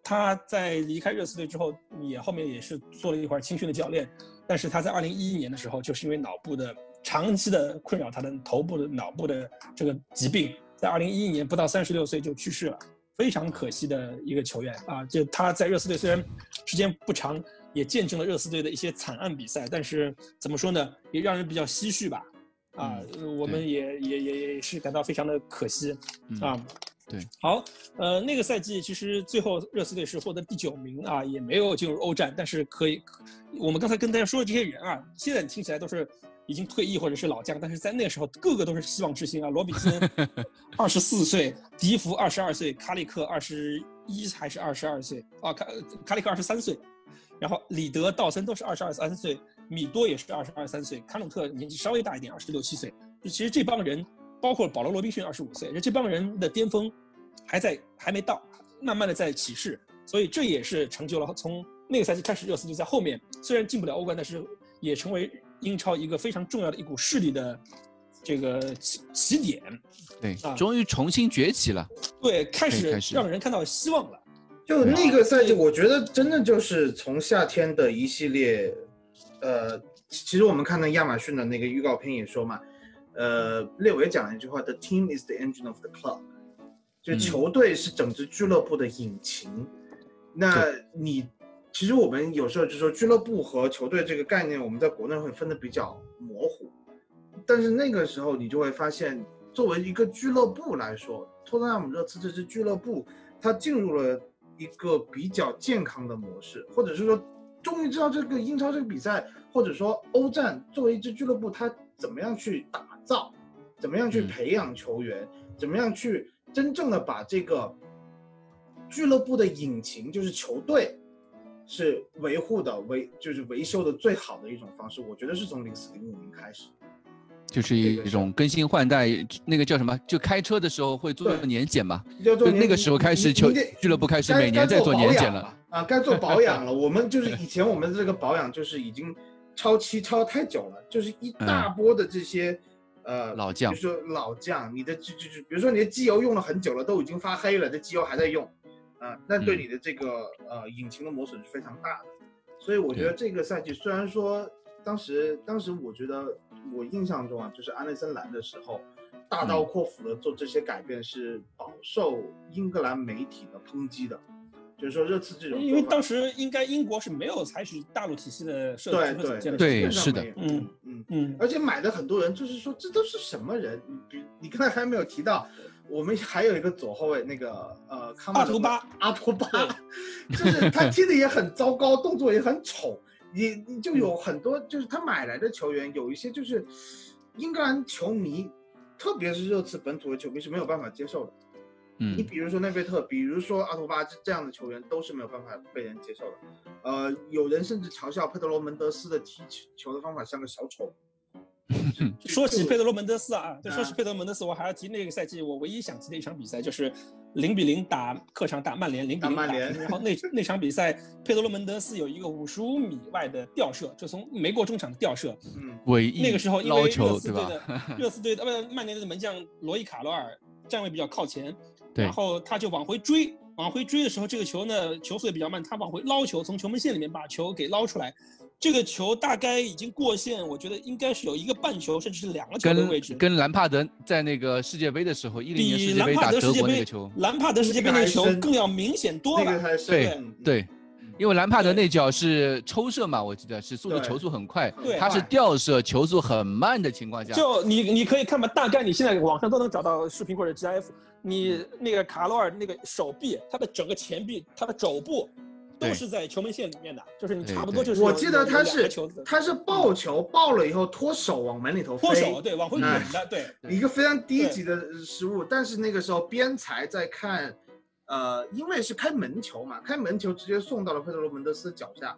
他在离开热刺队之后，也后面也是做了一会儿青训的教练，但是他在二零一一年的时候，就是因为脑部的长期的困扰他的头部的脑部的这个疾病，在二零一一年不到三十六岁就去世了，非常可惜的一个球员啊！就他在热刺队虽然时间不长，也见证了热刺队的一些惨案比赛，但是怎么说呢，也让人比较唏嘘吧。啊，我们也也也也是感到非常的可惜嗯啊。对，好，呃，那个赛季其实最后热刺队是获得第九名啊，也没有进入欧战，但是可以，我们刚才跟大家说的这些人啊，现在听起来都是已经退役或者是老将，但是在那个时候个个都是希望之星啊。罗比森 二十四岁，迪福二十二岁，卡里克二十一还是二十二岁啊？卡卡里克二十三岁，然后里德、道森都是二十二三岁，米多也是二十二三岁，卡努特年纪稍微大一点，二十六七岁。就其实这帮人，包括保罗·罗宾逊二十五岁，这帮人的巅峰还在还没到，慢慢的在起势，所以这也是成就了从那个赛季开始，热刺就在后面虽然进不了欧冠，但是也成为英超一个非常重要的一股势力的这个起起点。对啊，终于重新崛起了。对，开始让人看到希望了。就那个赛季，我觉得真的就是从夏天的一系列，呃，其其实我们看到亚马逊的那个预告片也说嘛，呃，列维讲了一句话：“The team is the engine of the club。”就嗯球队是整支俱乐部的引擎。那你其实我们有时候就说俱乐部和球队这个概念，我们在国内会分得比较模糊，但是那个时候你就会发现，作为一个俱乐部来说，托特纳姆热刺这支俱乐部，它进入了一个比较健康的模式，或者是说，终于知道这个英超这个比赛，或者说欧战作为一支俱乐部，它怎么样去打造，怎么样去嗯培养球员，怎么样去真正的把这个俱乐部的引擎，就是球队。是维护的维就是维修的最好的一种方式，我觉得是从零四零五年开始。就是一种更新换代，那个叫什么？就开车的时候会做对年检嘛？叫做就那个时候开始球俱乐部开始每年在做年检了。啊，该做保养了。我们就是以前我们这个保养就是已经超期超太久了，就是一大波的这些、呃老将比如说老将，你的就就就比如说你的机油用了很久了，都已经发黑了，这机油还在用，啊，那对嗯。你的这个呃引擎的磨损是非常大的。所以我觉得这个赛季虽然说当时当时我觉得我印象中啊，就是安内森来的时候，大刀阔斧的做这些改变是饱受英格兰媒体的抨击的，就是说热刺这种因为当时应该英国是没有采取大陆体系的设计和对对组建的对是的嗯嗯，嗯，而且买的很多人就是说这都是什么人？你比你刚才还没有提到，我们还有一个左后卫那个呃康阿图巴，阿图巴，就是他踢的也很糟糕，动作也很丑，你你就有很多就是他买来的球员，有一些就是英格兰球迷，特别是热刺本土的球迷是没有办法接受的。你嗯比如说内贝特，比如说阿图巴这这样的球员都是没有办法被人接受的。呃，有人甚至嘲笑佩德罗门德斯的踢球球的方法像个小丑。说起佩德罗门德斯啊，对，啊说起佩德罗门德斯，我还要提那个赛季我唯一想提的一场比赛，就是零比零打客场打曼联，零比零打打曼联。然后那 那场比赛，佩德罗门德斯有一个五十五米外的吊射，就从没过中场的吊射。嗯，唯一那个时候因为热刺队？的 热刺队的呃不曼联队的门将罗伊卡罗尔站位比较靠前，对然后他就往回追，往回追的时候，这个球呢球速也比较慢，他往回捞球，从球门线里面把球给捞出来。这个球大概已经过线，我觉得应该是有一个半球，甚至是两个球的位置跟。跟兰帕德在那个世界杯的时候，一零年世界杯打德国那个球，，兰帕德世界杯那个球更要明显多了。对嗯对嗯，因为兰帕德那脚是抽射嘛，我记得是速度球速很快对，他是吊射球速很慢的情况下，就你你可以看吧，大概你现在网上都能找到视频或者 GIF，你那个卡罗尔那个手臂，他的整个前臂，他的肘部。都是在球门线里面的，就是你差不多就是。我记得他是他是抱球抱了以后脱手往门里头飞，脱手，对，往回哎滚的，对，一个非常低级的失误。但是那个时候边裁在看，呃，因为是开门球嘛，开门球直接送到了佩德罗门德斯脚下，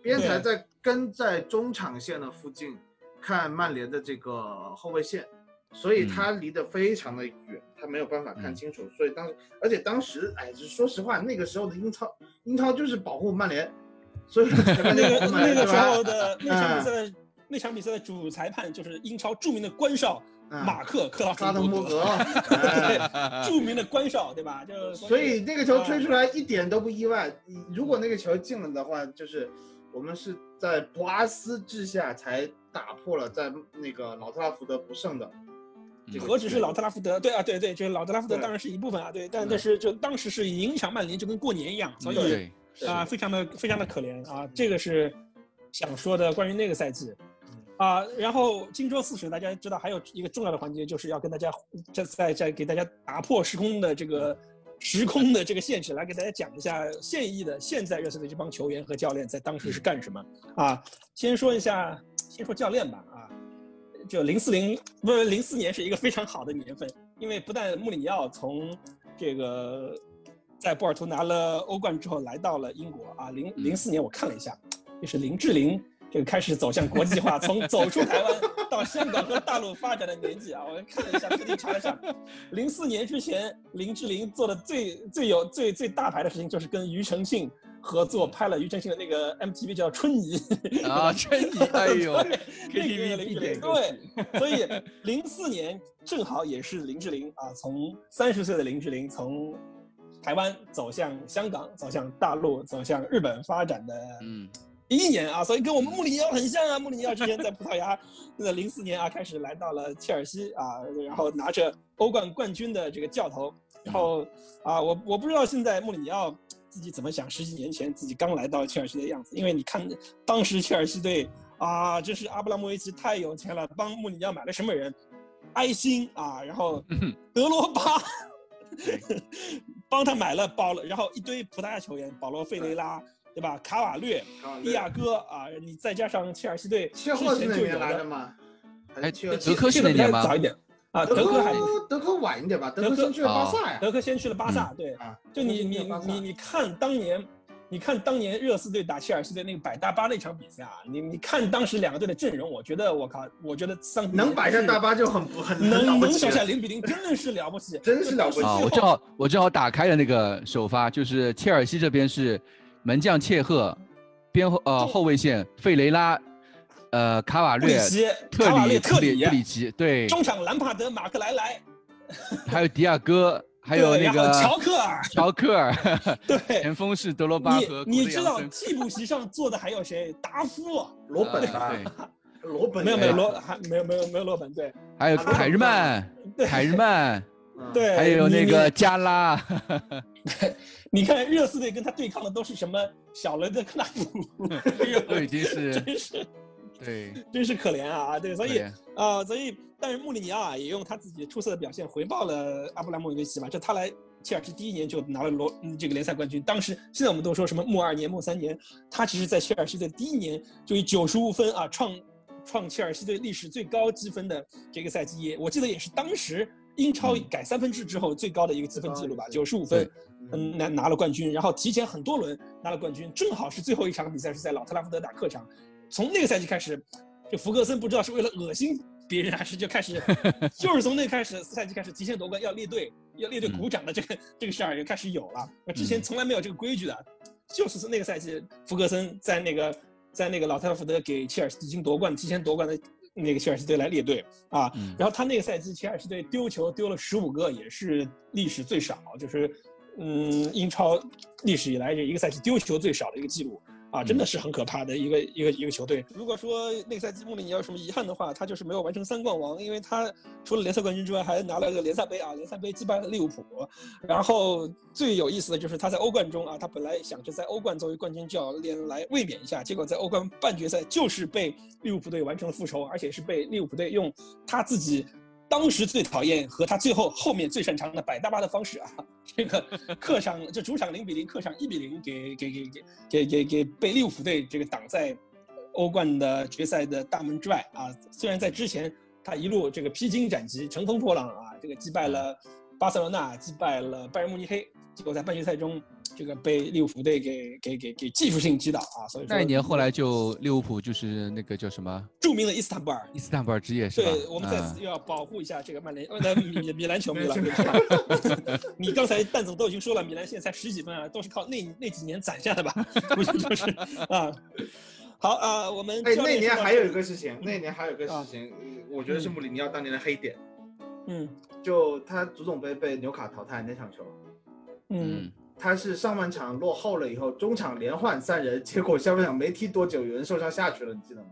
边裁在跟在中场线的附近看曼联的这个后卫线，所以嗯他离得非常的远，他没有办法看嗯清楚。所以当时，而且当时，哎，就说实话，那个时候的英超，英超就是保护曼联，所以 那个那个时候的那场比嗯赛的那场比赛的主裁判就是英超著名的官少嗯马克克劳沙特摩格，滕伯格，著名的官少，对吧？就所以那个球吹啊出来一点都不意外。如果那个球进了的话，就是我们是在博阿斯治下才打破了在那个老特拉福德不胜的这个。何止是老特拉福德？对啊，对对，就是老特拉福德当然是一部分啊，对，但但是就当时是影响曼联就跟过年一样，所以啊，非常的非常的可怜啊，这个是想说的关于那个赛季。啊，然后荆州四十，大家知道还有一个重要的环节，就是要跟大家再再再给大家打破时空的这个时空的这个限制，来给大家讲一下现役的现在热刺的这帮球员和教练在当时是干什么啊？先说一下，先说教练吧啊，就零四零不是零四年是一个非常好的年份，因为不但穆里尼奥从这个在波尔图拿了欧冠之后来到了英国啊，零零四年我看了一下，就是林志玲这个开始走向国际化，从走出台湾到香港和大陆发展的年纪啊，我看了一下，特地查了一下，零四年之前林志玲做的最最有最最大牌的事情就是跟庾澄庆合作拍了庾澄庆的那个 MTV 叫《春泥》啊，春泥，哎呦对，KTV 那个林志必点玲对，所以零四年正好也是林志玲啊，从三十岁的林志玲从台湾走向香港，走向大陆，走向日本发展的嗯，第一年啊，所以跟我们穆里尼奥很像啊。穆里尼奥之前在葡萄牙，那零四年啊开始来到了切尔西啊，然后拿着欧冠冠军的这个教头，然后啊，我我不知道现在穆里尼奥自己怎么想，十几年前自己刚来到切尔西的样子，因为你看当时切尔西队啊，真是阿布拉莫维奇太有钱了，帮穆里尼奥买了什么人？埃辛啊，然后德罗巴。帮他买了保了，然后一堆葡萄牙球员，保罗·费雷拉，对吧？卡瓦略、利亚戈啊，你再加上切尔西队切赫是之前就有那年来的的，吗？还哎德科是那年吗早一点啊，德德科还科德科晚一点吧，德德科科先去了巴萨呀。德科先去了巴萨，对，啊，就你你你你看当年，你看当年热刺队打切尔西队那个百大巴那场比赛啊，你你看当时两个队的阵容，我觉得我靠，我觉得桑能摆下大巴就很不很能能手下零比零，真的是了不起，真是了不起啊，我正好我正好打开了那个首发，就是切尔西这边是门将切赫，边后呃后卫线费雷拉，呃卡瓦略、特卡瓦略、里特里特里奇，对，中场兰帕德、马克莱莱，还有迪亚哥，还有那个乔克尔，乔克尔，对。前锋是德罗巴和你你知道替补席上坐的还有谁？达夫，罗本呃啊，罗本没有没有啊罗还没有没有没有罗本，对还有啊凯日曼，对凯日曼，嗯对，还有那你个加拉，你看热刺队跟他对抗的都是什么小雷的克纳普，哎呦都已经是真是对，真是可怜啊！对，所以对啊、所以但是穆里尼奥啊也用他自己出色的表现回报了阿布拉莫维奇嘛，就他来切尔西第一年就拿了罗嗯这个联赛冠军，当时现在我们都说什么穆二年、穆三年，他其实在切尔西的第一年就以九十五分啊创创切尔西队历史最高积分的这个赛季，也我记得也是当时英超嗯改三分制之后最高的一个积分记录吧，最九十五分。嗯，拿拿了冠军，然后提前很多轮拿了冠军，正好是最后一场比赛是在老特拉福德打客场。从那个赛季开始，就福格森不知道是为了恶心别人，还是就开始，就是从那开始赛季开始提前夺冠要列队，要列队鼓掌的这个、这个事儿就开始有了。那之前嗯从来没有这个规矩的，就是从那个赛季福格森在那个在那个老特拉福德给切尔西已经夺冠，提前夺冠的那个切尔西队来列队啊。嗯然后他那个赛季切尔西队丢球丢了十五个，也是历史最少，就是嗯英超历史以来这一个赛季丢球最少的一个记录啊，真的是很可怕的一个一个一个球队。如果说那个赛季穆里尼奥有什么遗憾的话，他就是没有完成三冠王，因为他除了联赛冠军之外，还拿了个联赛杯啊，联赛杯击败了利物浦。然后最有意思的就是他在欧冠中啊，他本来想着在欧冠作为冠军教练来卫冕一下，结果在欧冠半决赛就是被利物浦队完成了复仇，而且是被利物浦队用他自己当时最讨厌和他最后后面最擅长的摆大巴的方式啊，这个客场 这主场零比零，客场一比零给给给给给给给被利物浦队这个挡在欧冠的决赛的大门之外啊。虽然在之前他一路这个披荆斩棘、乘风破浪啊，这个击败了巴塞罗那，击败了拜仁慕尼黑，结果在半决赛中这个被利物浦队给给给给技术性击倒啊。所以说那一年后来就利物浦就是那个叫什么著名的伊斯坦布尔。伊斯坦布尔之夜是吧？对，我们在嗯此又要保护一下这个曼联，呃，那米米兰球迷了。你刚才蛋总都已经说了，米兰现在才十几分啊，都是靠那那几年攒下的吧？估计就是啊。好啊，我们哎，那年还有一个事情，那年还有一个啊事情，嗯我觉得是穆里尼奥当年的黑点，嗯就他足总杯被纽卡淘汰那场球，嗯嗯，他是上半场落后了以后，中场连换三人，结果下半场没踢多久，有人受伤下去了，你记得吗？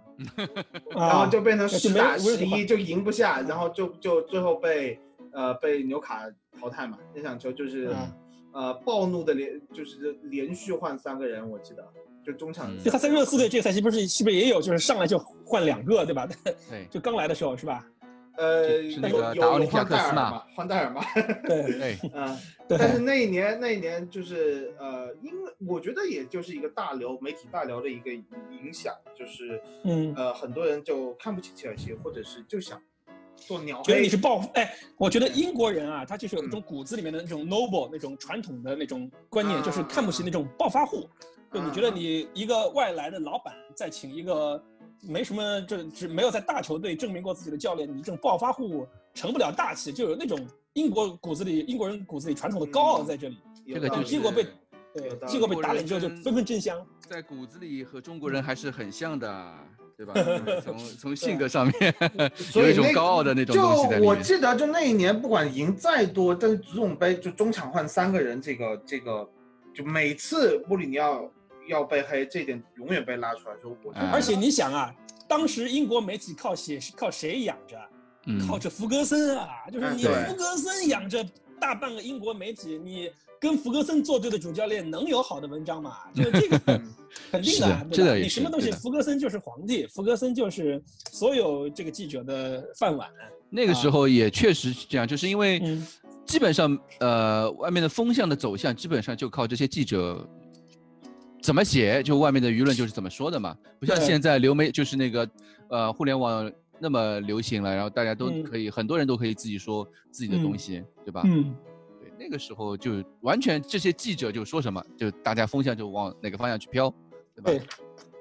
然后啊，就变成十打十一，就赢不下，然后就就最后被呃被纽卡淘汰嘛。那场球就是嗯呃暴怒的连就是连续换三个人，我记得就中场嗯就他在热刺队这个赛季不是是不是也有，就是上来就换两个，对吧？对就刚来的时候是吧？呃是那有有有个打奥林匹亚换戴尔克斯嘛嘛，换戴尔嘛，对对，嗯。对，但是那一年，那一年就是呃，因为我觉得也就是一个大流媒体大流的一个影响，就是嗯，呃，很多人就看不起切尔西，或者是就想做鸟觉得。你是报复。哎，我觉得英国人啊，他就是有一嗯种骨子里面的那种 noble 那种传统的那种观念，啊就是看不起那种暴发户。就你觉得啊你一个外来的老板再请一个没什么这只没有在大球队证明过自己的教练，你这种暴发户成不了大器，就有那种英国骨子里英国人骨子里传统的高傲在这里。这个就结果被对结果被打脸之后就纷纷争相。在骨子里和中国人还是很像的，对吧？从从性格上面 有一种高傲的那种东西在就我。记得，就那一年，不管赢再多，但是足总杯就中场换三个人，这个这个，就每次穆里尼奥要被黑，这点永远被拉出来说，而且你想啊，当时英国媒体靠写靠谁养着？嗯，靠着福格森啊，就是你福格森养着大半个英国媒体，你跟福格森作对的主教练能有好的文章吗？就是这个嗯 肯定是的，对吧？这个也是你什么东西，福格森就是皇帝，福格森就是所有这个记者的饭碗。那个时候也确实是这样，就是因为嗯基本上呃外面的风向的走向基本上就靠这些记者怎么写，就外面的舆论就是怎么说的嘛，不像现在流媒就是那个呃互联网那么流行了，然后大家都嗯可以、很多人都可以自己说自己的东西，对吧？嗯，对，那个时候就完全这些记者就说什么，就大家风向就往哪个方向去飘，对吧？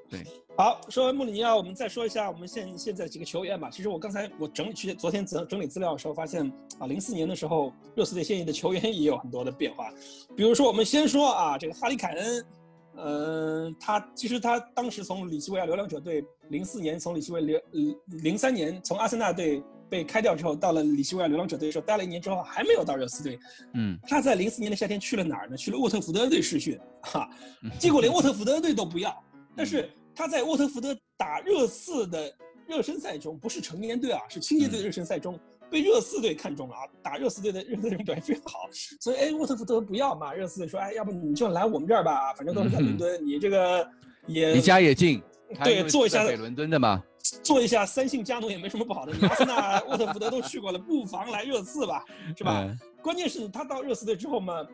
对对好，说完穆里尼奥，我们再说一下我们现现在几个球员吧。其实我刚才我整理去昨天整整理资料的时候，发现啊，零四年的时候，热刺队现役的球员也有很多的变化。比如说，我们先说啊，这个哈里凯恩，嗯，他其实他当时从里奇维亚流浪者队，零四年从里奇维流，零三年从阿森纳队被开掉之后，到了里奇维亚流浪者队的时候，待了一年之后还没有到热刺队。嗯，他在零四年的夏天去了哪儿呢？去了沃特福德队试训，哈，结果连沃特福德队都不要。但是他在沃特福德打热刺的热身赛中，不是成年队啊，是青年队的热身赛中。被热刺队看中了啊！打热刺队的热刺队表现非常好，所以哎，沃特福德不要嘛？热刺队说，哎，要不你就来我们这儿吧，反正都是在伦敦，你这个也离家也近，对，做一下北伦敦的嘛，做一下三姓家奴也没什么不好的。阿森纳、沃特福德都去过了，不妨来热刺吧，是吧？关键是他到热刺队之后嘛，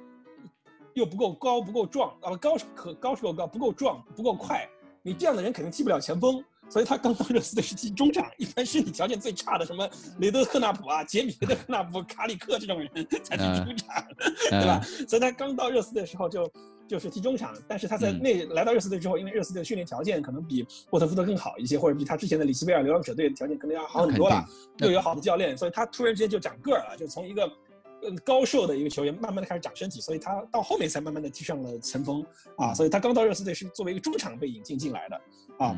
又不够高，不够壮啊，高是可高是够高，不够壮，不够快，你这样的人肯定踢不了前锋。所以他刚到热刺队是踢中场，一般身体条件最差的什么雷德克纳普啊、杰米雷德克纳普、卡里克这种人 才踢中场，对吧？所以他刚到热刺队的时候就就是踢中场，但是他在那来到热刺队之后，因为热刺队的训练条件可能比沃特福德更好一些，或者比他之前的里奇贝尔流浪者队的条件可能要好很多了，又有好的教练，所以他突然之间就长个儿了，就从一个嗯高瘦的一个球员慢慢的开始长身体，所以他到后面才慢慢的踢上了前锋啊，所以他刚到热刺队是作为一个中场被引进进来的啊。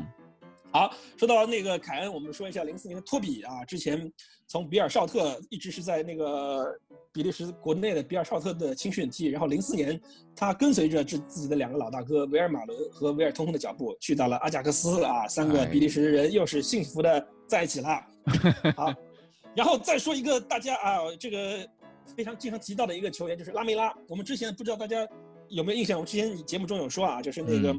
好，说到那个凯恩，我们说一下零四年的托比啊，之前从比尔绍特一直是在那个比利时国内的比尔绍特的青训踢，然后零四年他跟随着自自己的两个老大哥维尔马伦和维尔通通的脚步，去到了阿贾克斯啊，三个比利时人又是幸福的在一起了。好，然后再说一个大家啊，这个非常经常提到的一个球员就是拉梅拉，我们之前不知道大家有没有印象，我之前节目中有说啊，就是那个。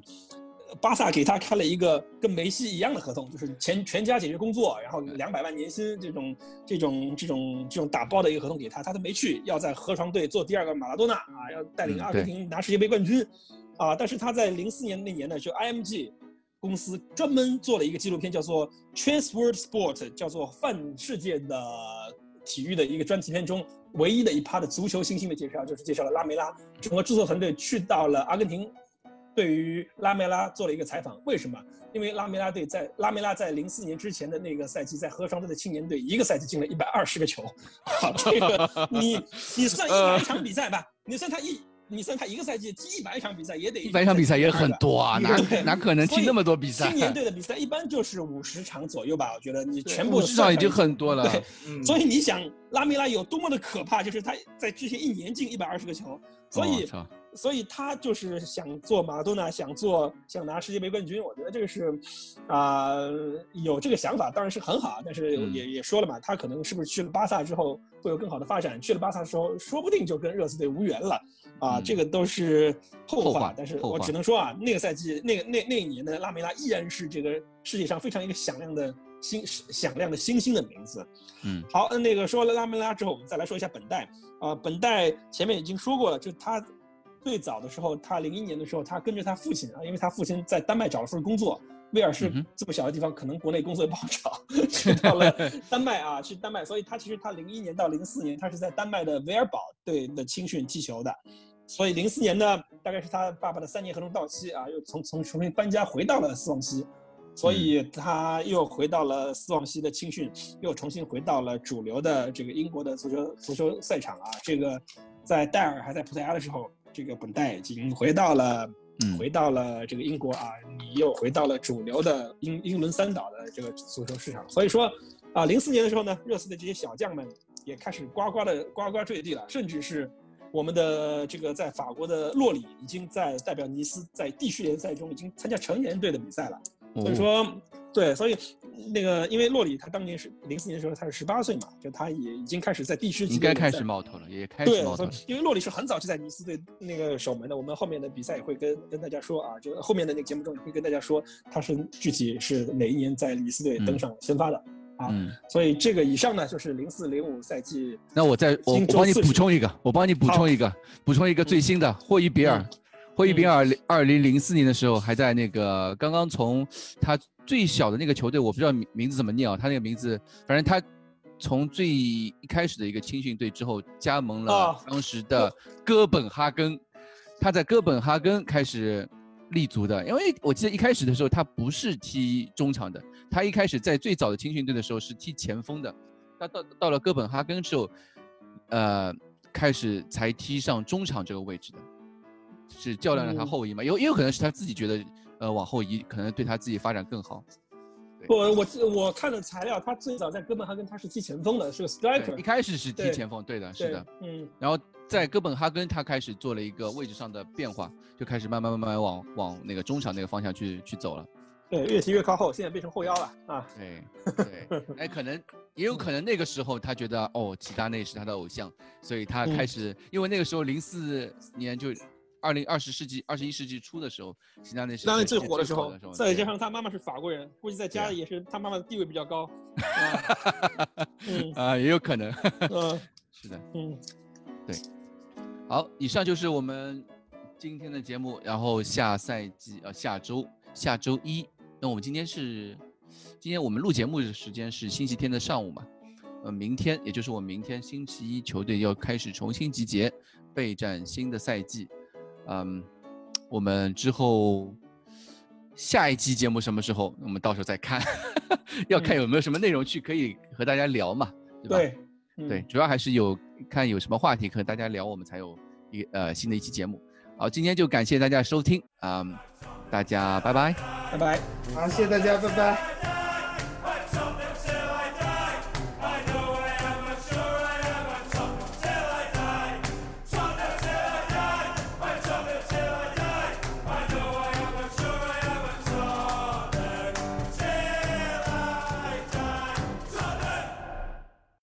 巴萨给他开了一个跟梅西一样的合同，就是全全家解决工作，然后两百万年薪这种这种这种这种打包的一个合同给他，他都没去，要在河床队做第二个马拉多纳啊，要带领阿根廷拿世界杯冠军，啊，但是他在零四年那年呢，就 IMG 公司专门做了一个纪录片，叫做 Transworld Sport，叫做泛世界的体育的一个专题片中唯一的一趴的足球新星的介绍，就是介绍了拉梅拉，整个制作团队去到了阿根廷。对于拉梅拉做了一个采访，为什么？因为拉梅拉队在拉梅拉在零四年之前的那个赛季，在河床队的青年队，一个赛季进了一百二十个球。好，这个 你你算一百场比赛吧，你算他一，你算他一个赛季踢一百场比赛也得一百场比赛也很多啊，哪哪可能踢那么多比赛？青年队的比 赛一般就是五十场左右吧，我觉得你全部市场已经很多了。对，所以你想拉梅拉有多么的可怕，就是他在之前一年进一百二十个球，所以。所以他就是想做马拉多纳，想做想拿世界杯冠军。我觉得这个是，啊，有这个想法当然是很好，但是也也说了嘛，他可能是不是去了巴萨之后会有更好的发展？去了巴萨的时候，说不定就跟热刺队无缘了啊，这个都是后话。但是我只能说啊，那个赛季那个那那一年的拉梅拉依然是这个世界上非常一个响亮的星响亮的星星的名字。嗯，好，那个说了拉梅拉之后，我们再来说一下本代啊，本代前面已经说过了，就他。最早的时候，他零一年的时候，他跟着他父亲啊，因为他父亲在丹麦找了份工作。威尔士这么小的地方，可能国内工作也不好找，去到了丹麦啊，去丹麦。所以他其实他零一年到零四年，他是在丹麦的维尔堡队的青训踢球的。所以零四年呢，大概是他爸爸的三年合同到期啊，又从从重新搬家回到了斯旺西，所以他又回到了斯旺西的青训，又重新回到了主流的这个英国的足球足球赛场啊。这个在戴尔还在葡萄牙的时候。这个本代已经回到了，回到了这个英国啊，你又回到了主流的英英伦三岛的这个足球市场。所以说，啊，零四年的时候呢，热刺的这些小将们也开始呱呱的呱呱坠地了，甚至是我们的这个在法国的洛里已经在代表尼斯在地区联赛中已经参加成年队的比赛了。所以说。对，所以那个，因为洛里他当年是零四年的时候，他是十八岁嘛，就他也已经开始在地区应该开始冒头了，也开始冒头。因为洛里是很早就在尼斯队那个守门的，我们后面的比赛也会跟跟大家说啊，就后面的那个节目中也会跟大家说他是具体是哪一年在尼斯队登上先发的啊。所以这个以上呢就是零四零五赛季。那我再我帮你补充一个，我帮你补充一个，补充一个最新的霍伊比尔。霍伊比尔二零零四年的时候还在那个刚刚从他。最小的那个球队，我不知道名名字怎么念啊？他那个名字，反正他从最一开始的一个青训队之后，加盟了当时的哥本哈根。他在哥本哈根开始立足的，因为我记得一开始的时候他不是踢中场的，他一开始在最早的青训队的时候是踢前锋的。他到到了哥本哈根之后，呃，开始才踢上中场这个位置的。是较量了他后移嘛？有也有可能是他自己觉得，呃，往后移可能对他自己发展更好。不，我我看了材料，他最早在哥本哈根他是踢前锋的，是个 striker。一开始是踢前锋，对的，是的，嗯。然后在哥本哈根，他开始做了一个位置上的变化，就开始慢慢慢慢往往那个中场那个方向去去走了。对，越踢越靠后，现在变成后腰了啊。对对，哎，可能也有可能那个时候他觉得哦，齐达内是他的偶像，所以他开始，因为那个时候零四年就。二零二十世纪二十一世纪初的时候，齐达内是最火的时候，再加上他妈妈是法国人，估计在家里也是他妈妈的地位比较高。嗯啊，也有可能。嗯，是的，嗯，对。好，以上就是我们今天的节目。然后下赛季呃下周下周一，那我们今天是今天我们录节目的时间是星期天的上午嘛？呃，明天也就是我明天星期一，球队要开始重新集结，备战新的赛季。嗯，我们之后下一期节目什么时候？我们到时候再看，要看有没有什么内容去可以和大家聊嘛，对吧？对，对，主要还是有看有什么话题和大家聊，我们才有一呃新的一期节目。好，今天就感谢大家收听啊，大家拜拜，拜拜，好，谢谢大家，拜拜。